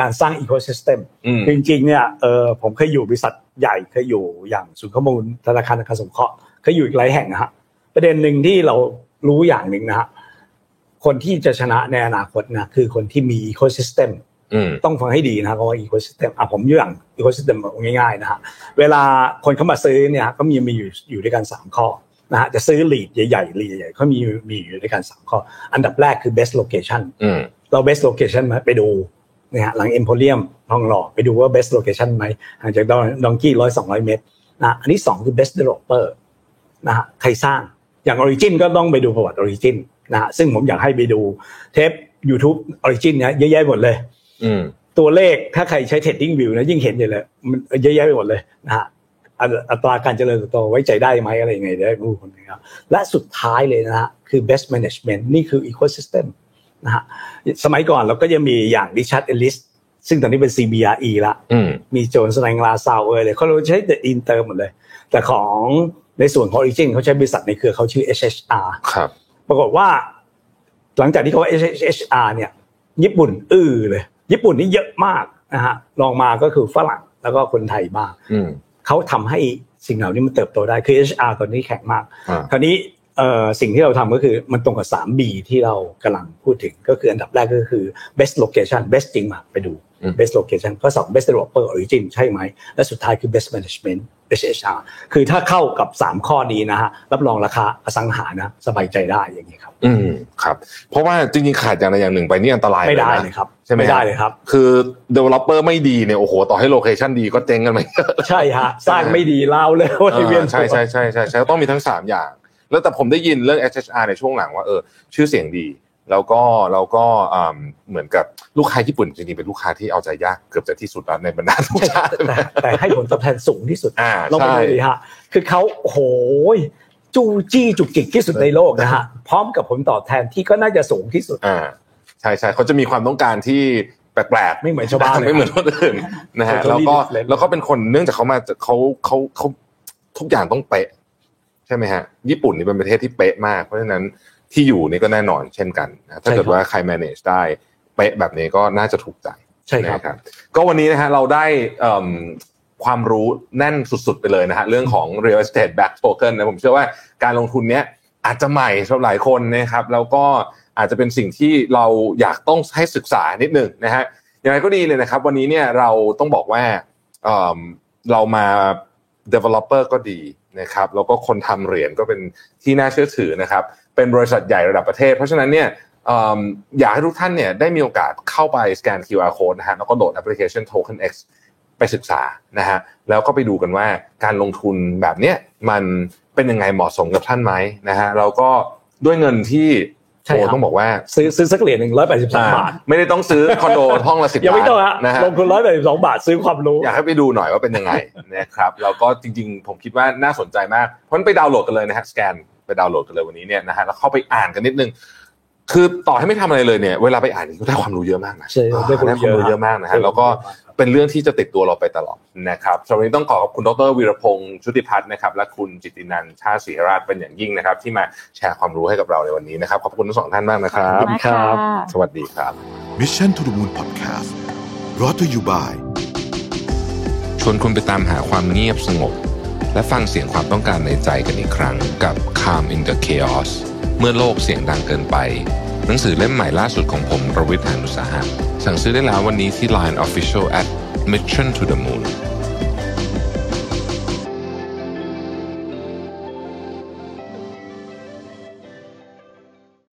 การสร้างอีโค y ิสเต็มอืมจริงๆเนี่ยเออผมเคยอยู่บริษัทใหญ่เคยอยู่อย่างศูนย์ข้อมูลธนาคารอาคารสงเคราะห์เคยอยู่อีกหลายแห่งนะฮะประเด็นหนึ่งที่เรารู้อย่างหนึ่งนะฮะคนที่จะชนะในอนาคตนะคือคนที่มี ecosystem อืม ต้องฟังให้ดีนะครับเพราะว่าอีโค y ิสเต็มอะผมยกอย่างอีโค y ิสเต็มง่ายๆนะฮะเวลาคนเข้ามาซื้อเนี่ยก็มีมีอยู่อยู่ด้วยกันสามข้อนะฮะจะซื้อ REIT ใหญ่ๆ REIT ใหญ่ๆเขามีมีอยู่ด้วยกันสามข้อ อันดับแรกคือ best location อืมเรา best location มาไปดูนะฮะหลัง Emporium ทองหล่อไปดูว่า best location ไหมห่างจากดองกี้ร้อยสองร้อยเมตรนะอันที่สองคือ best developer นะฮะใครสร้างอย่าง Origin ก็ต้องไปดูประวัติ Origin นะฮะซึ่งผมอยากให้ไปดูเทป YouTube Origin เนี่ยเยอะแยะหมดเลยอืม ตัวเลขถ้าใครใช้ Trading View นะยิ่งเห็นอยู่เลยมันเยอะแยะไปหมดเลยนะฮะอัตอัตราการเจริญเติบโตไว้ใจได้ไหมอะไรยังไงเดี๋ยวให้ผู้คนนะครับและสุดท้ายเลยนะฮะคือ best management นี่คือ ecosystem นะฮะสมัยก่อนเราก็จะมีอย่าง Richard Ellis ซึ่งตอนนี้เป็น CBRE ละอืมมี Jones Lang LaSalle เอยเลยเขาเราใช้แต่อินเตอร์หมดเลย แต่ของในส่วนของ Origin เขาใช้บริษัทในเครือเขาชื่อ HHR ครับ ปรากฏว่า หลังจากที่เขาว่า HHR เนี่ย ญี่ปุ่นอื้อเลย ญี่ปุ่นนี่เยอะมากนะฮะรองมาก็คือฝรั่งแล้วก็คนไทยบ้างอืมเขาทำให้สิ่งเหล่านี้มันเติบโตได้คือ HR ตอนนี้แข็งมากอ่าคราวนี้เอ่อสิ่งที่เราทำก็คือมันตรงกับ 3B ที่เรากำลังพูดถึงก็คืออันดับแรกก็คือ best location best จริงมาไปดูอืม best location ข้อสอง best developer origin ใช่ไหม และสุดท้ายคือ best management HHR คือถ้าเข้ากับ 3 ข้อนี้นะฮะ รับรองราคาอสังหานะ สบายใจได้อย่างนี้ครับ อืมครับ เพราะว่าจริงๆ ขาดอย่างใดอย่างหนึ่งไปนี่อันตรายไม่ได้นะเลยครับใช่ไหมไม่ได้ฮะเลยครับ คือ developer ไม่ดีเนี่ยโอ้โห ต่อให้โลเคชันดีก็เจ๊งกันไหมใช่ฮะ สร้างไม่ดีเล่าเลยว่าเวียนใช่ใช่ใช่ใช่ใช่ต้องมีทั้งสามอย่าง แล้วแต่ผมได้ยินเรื่อง HHR ในช่วงหลังว่าเออชื่อเสียงดี แล้วก็แล้วก็อ่าเหมือนกับลูกค้าญี่ปุ่นจริงๆเป็นลูกค้าที่เอาใจยากเกือบจะที่สุดแล้วในบรรดาทุกใช่ชาติแต่แต่ให้ผลตอบแทนสูงที่สุดอ่าลองไปใช่ดูดิฮะคือเขาโอ้โหยจู้จี้จุกจิกที่สุดในโลกนะฮะพร้อมกับผลตอบแทนที่ก็น่าจะสูงที่สุดอ่าใช่ใช่เขาจะมีความต้องการที่แปลกๆไม่เหมือนชาวบ้านเลยไม่เหมือนคนอื่นนะฮะ Totally แล้วก็ different แล้วก็เป็นคนเนื่องจากเขามาเขาเขาเขาทุกอย่างต้องเป๊ะใช่ไหมฮะญี่ปุ่นนี่เป็นประเทศที่เป๊ะมากเพราะฉะนั้น ที่อยู่นี่ก็แน่นอนเช่นกันนะถ้าเกิดว่าใคร manage ได้เป๊ะแบบนี้ก็น่าจะถูกใจใช่ครับนะครับก็วันนี้นะฮะเราได้เอิ่มความรู้แน่นสุดๆไปเลยนะฮะเรื่องของ real estate back token นะผมเชื่อว่าการลงทุนเนี้ยอาจจะใหม่สำหรับหลายคนนะครับแล้วก็อาจจะเป็นสิ่งที่เราอยากต้องให้ศึกษานิดหนึ่งนะฮะอย่างไรก็ดีเลยนะครับ วันนี้เนี่ยเราต้องบอกว่าเอิ่มเรามา developer ก็ดีนะครับแล้วก็คนทำเหรียญก็เป็นที่น่าเชื่อถือนะครับ เป็นบริษัทใหญ่ระดับประเทศ เพราะฉะนั้นเนี่ยเอิ่มอยากให้ทุกท่านเนี่ยได้มีโอกาสเข้าไปสแกน QR code นะฮะแล้วก็โหลดแอปพลิเคชัน Token X ไปศึกษานะฮะแล้วก็ไปดูกันว่าการลงทุนแบบเนี้ยมันเป็นยังไงเหมาะสมกับท่านไหมนะฮะแล้วก็ด้วยเงินที่ใช่โอ้ครับต้องบอกว่าซื้อซื้อสักเหรียญหนึ่งร้อยแปดสิบสามบาท ไม่ได้ต้องซื้อคอนโดห้องละสิบยังไม่ล้านต้องฮะนะฮะลงทุนร้อยแปดสิบสองบาทซื้อความรู้ อยากให้ไปดูหน่อยว่าเป็นยังไงนะครับแล้วก็จริงๆ ผมคิดว่าน่าสนใจมากเพราะฉะนั้นไปดาวน์โหลดกันเลยนะฮะสแกน ไปดาวน์โหลดกันเลยวันนี้เนี่ยนะฮะแล้วเข้าไปอ่านกันนิดนึง คือต่อให้ไม่ทำอะไรเลยเนี่ยเวลาไปอ่านนี่ก็ได้ความรู้เยอะมากนะใช่ได้ความรู้ได้ความรู้เยอะมากนะฮะแล้วก็เป็นเรื่องที่จะติดตัวเราไปตลอดนะครับสำหรับวันนี้ต้องขอขอบคุณดรวีรพงศ์ชุติพัฒน์นะครับ และคุณจิตตินันท์ชาติศรีราชเป็นอย่างยิ่งนะครับ ที่มาแชร์ความรู้ให้กับเราในวันนี้นะครับขอบคุณทั้งสองท่านมากนะครับขอบคุณมากค่ะสวัสดีครับ Mission to the Moon Podcast brought to you by ชวนคุณไปตามหาความเงียบสงบ และฟังเสียงความต้องการในใจกันอีกครั้งกับ Calm in the Chaos เมื่อโลกเสียงดังเกินไป หนังสือเล่มใหม่ล่าสุดของผมรวิทยานุสาหะสั่งซื้อได้แล้ววันนี้ที่ Line Official at Mission to the Moon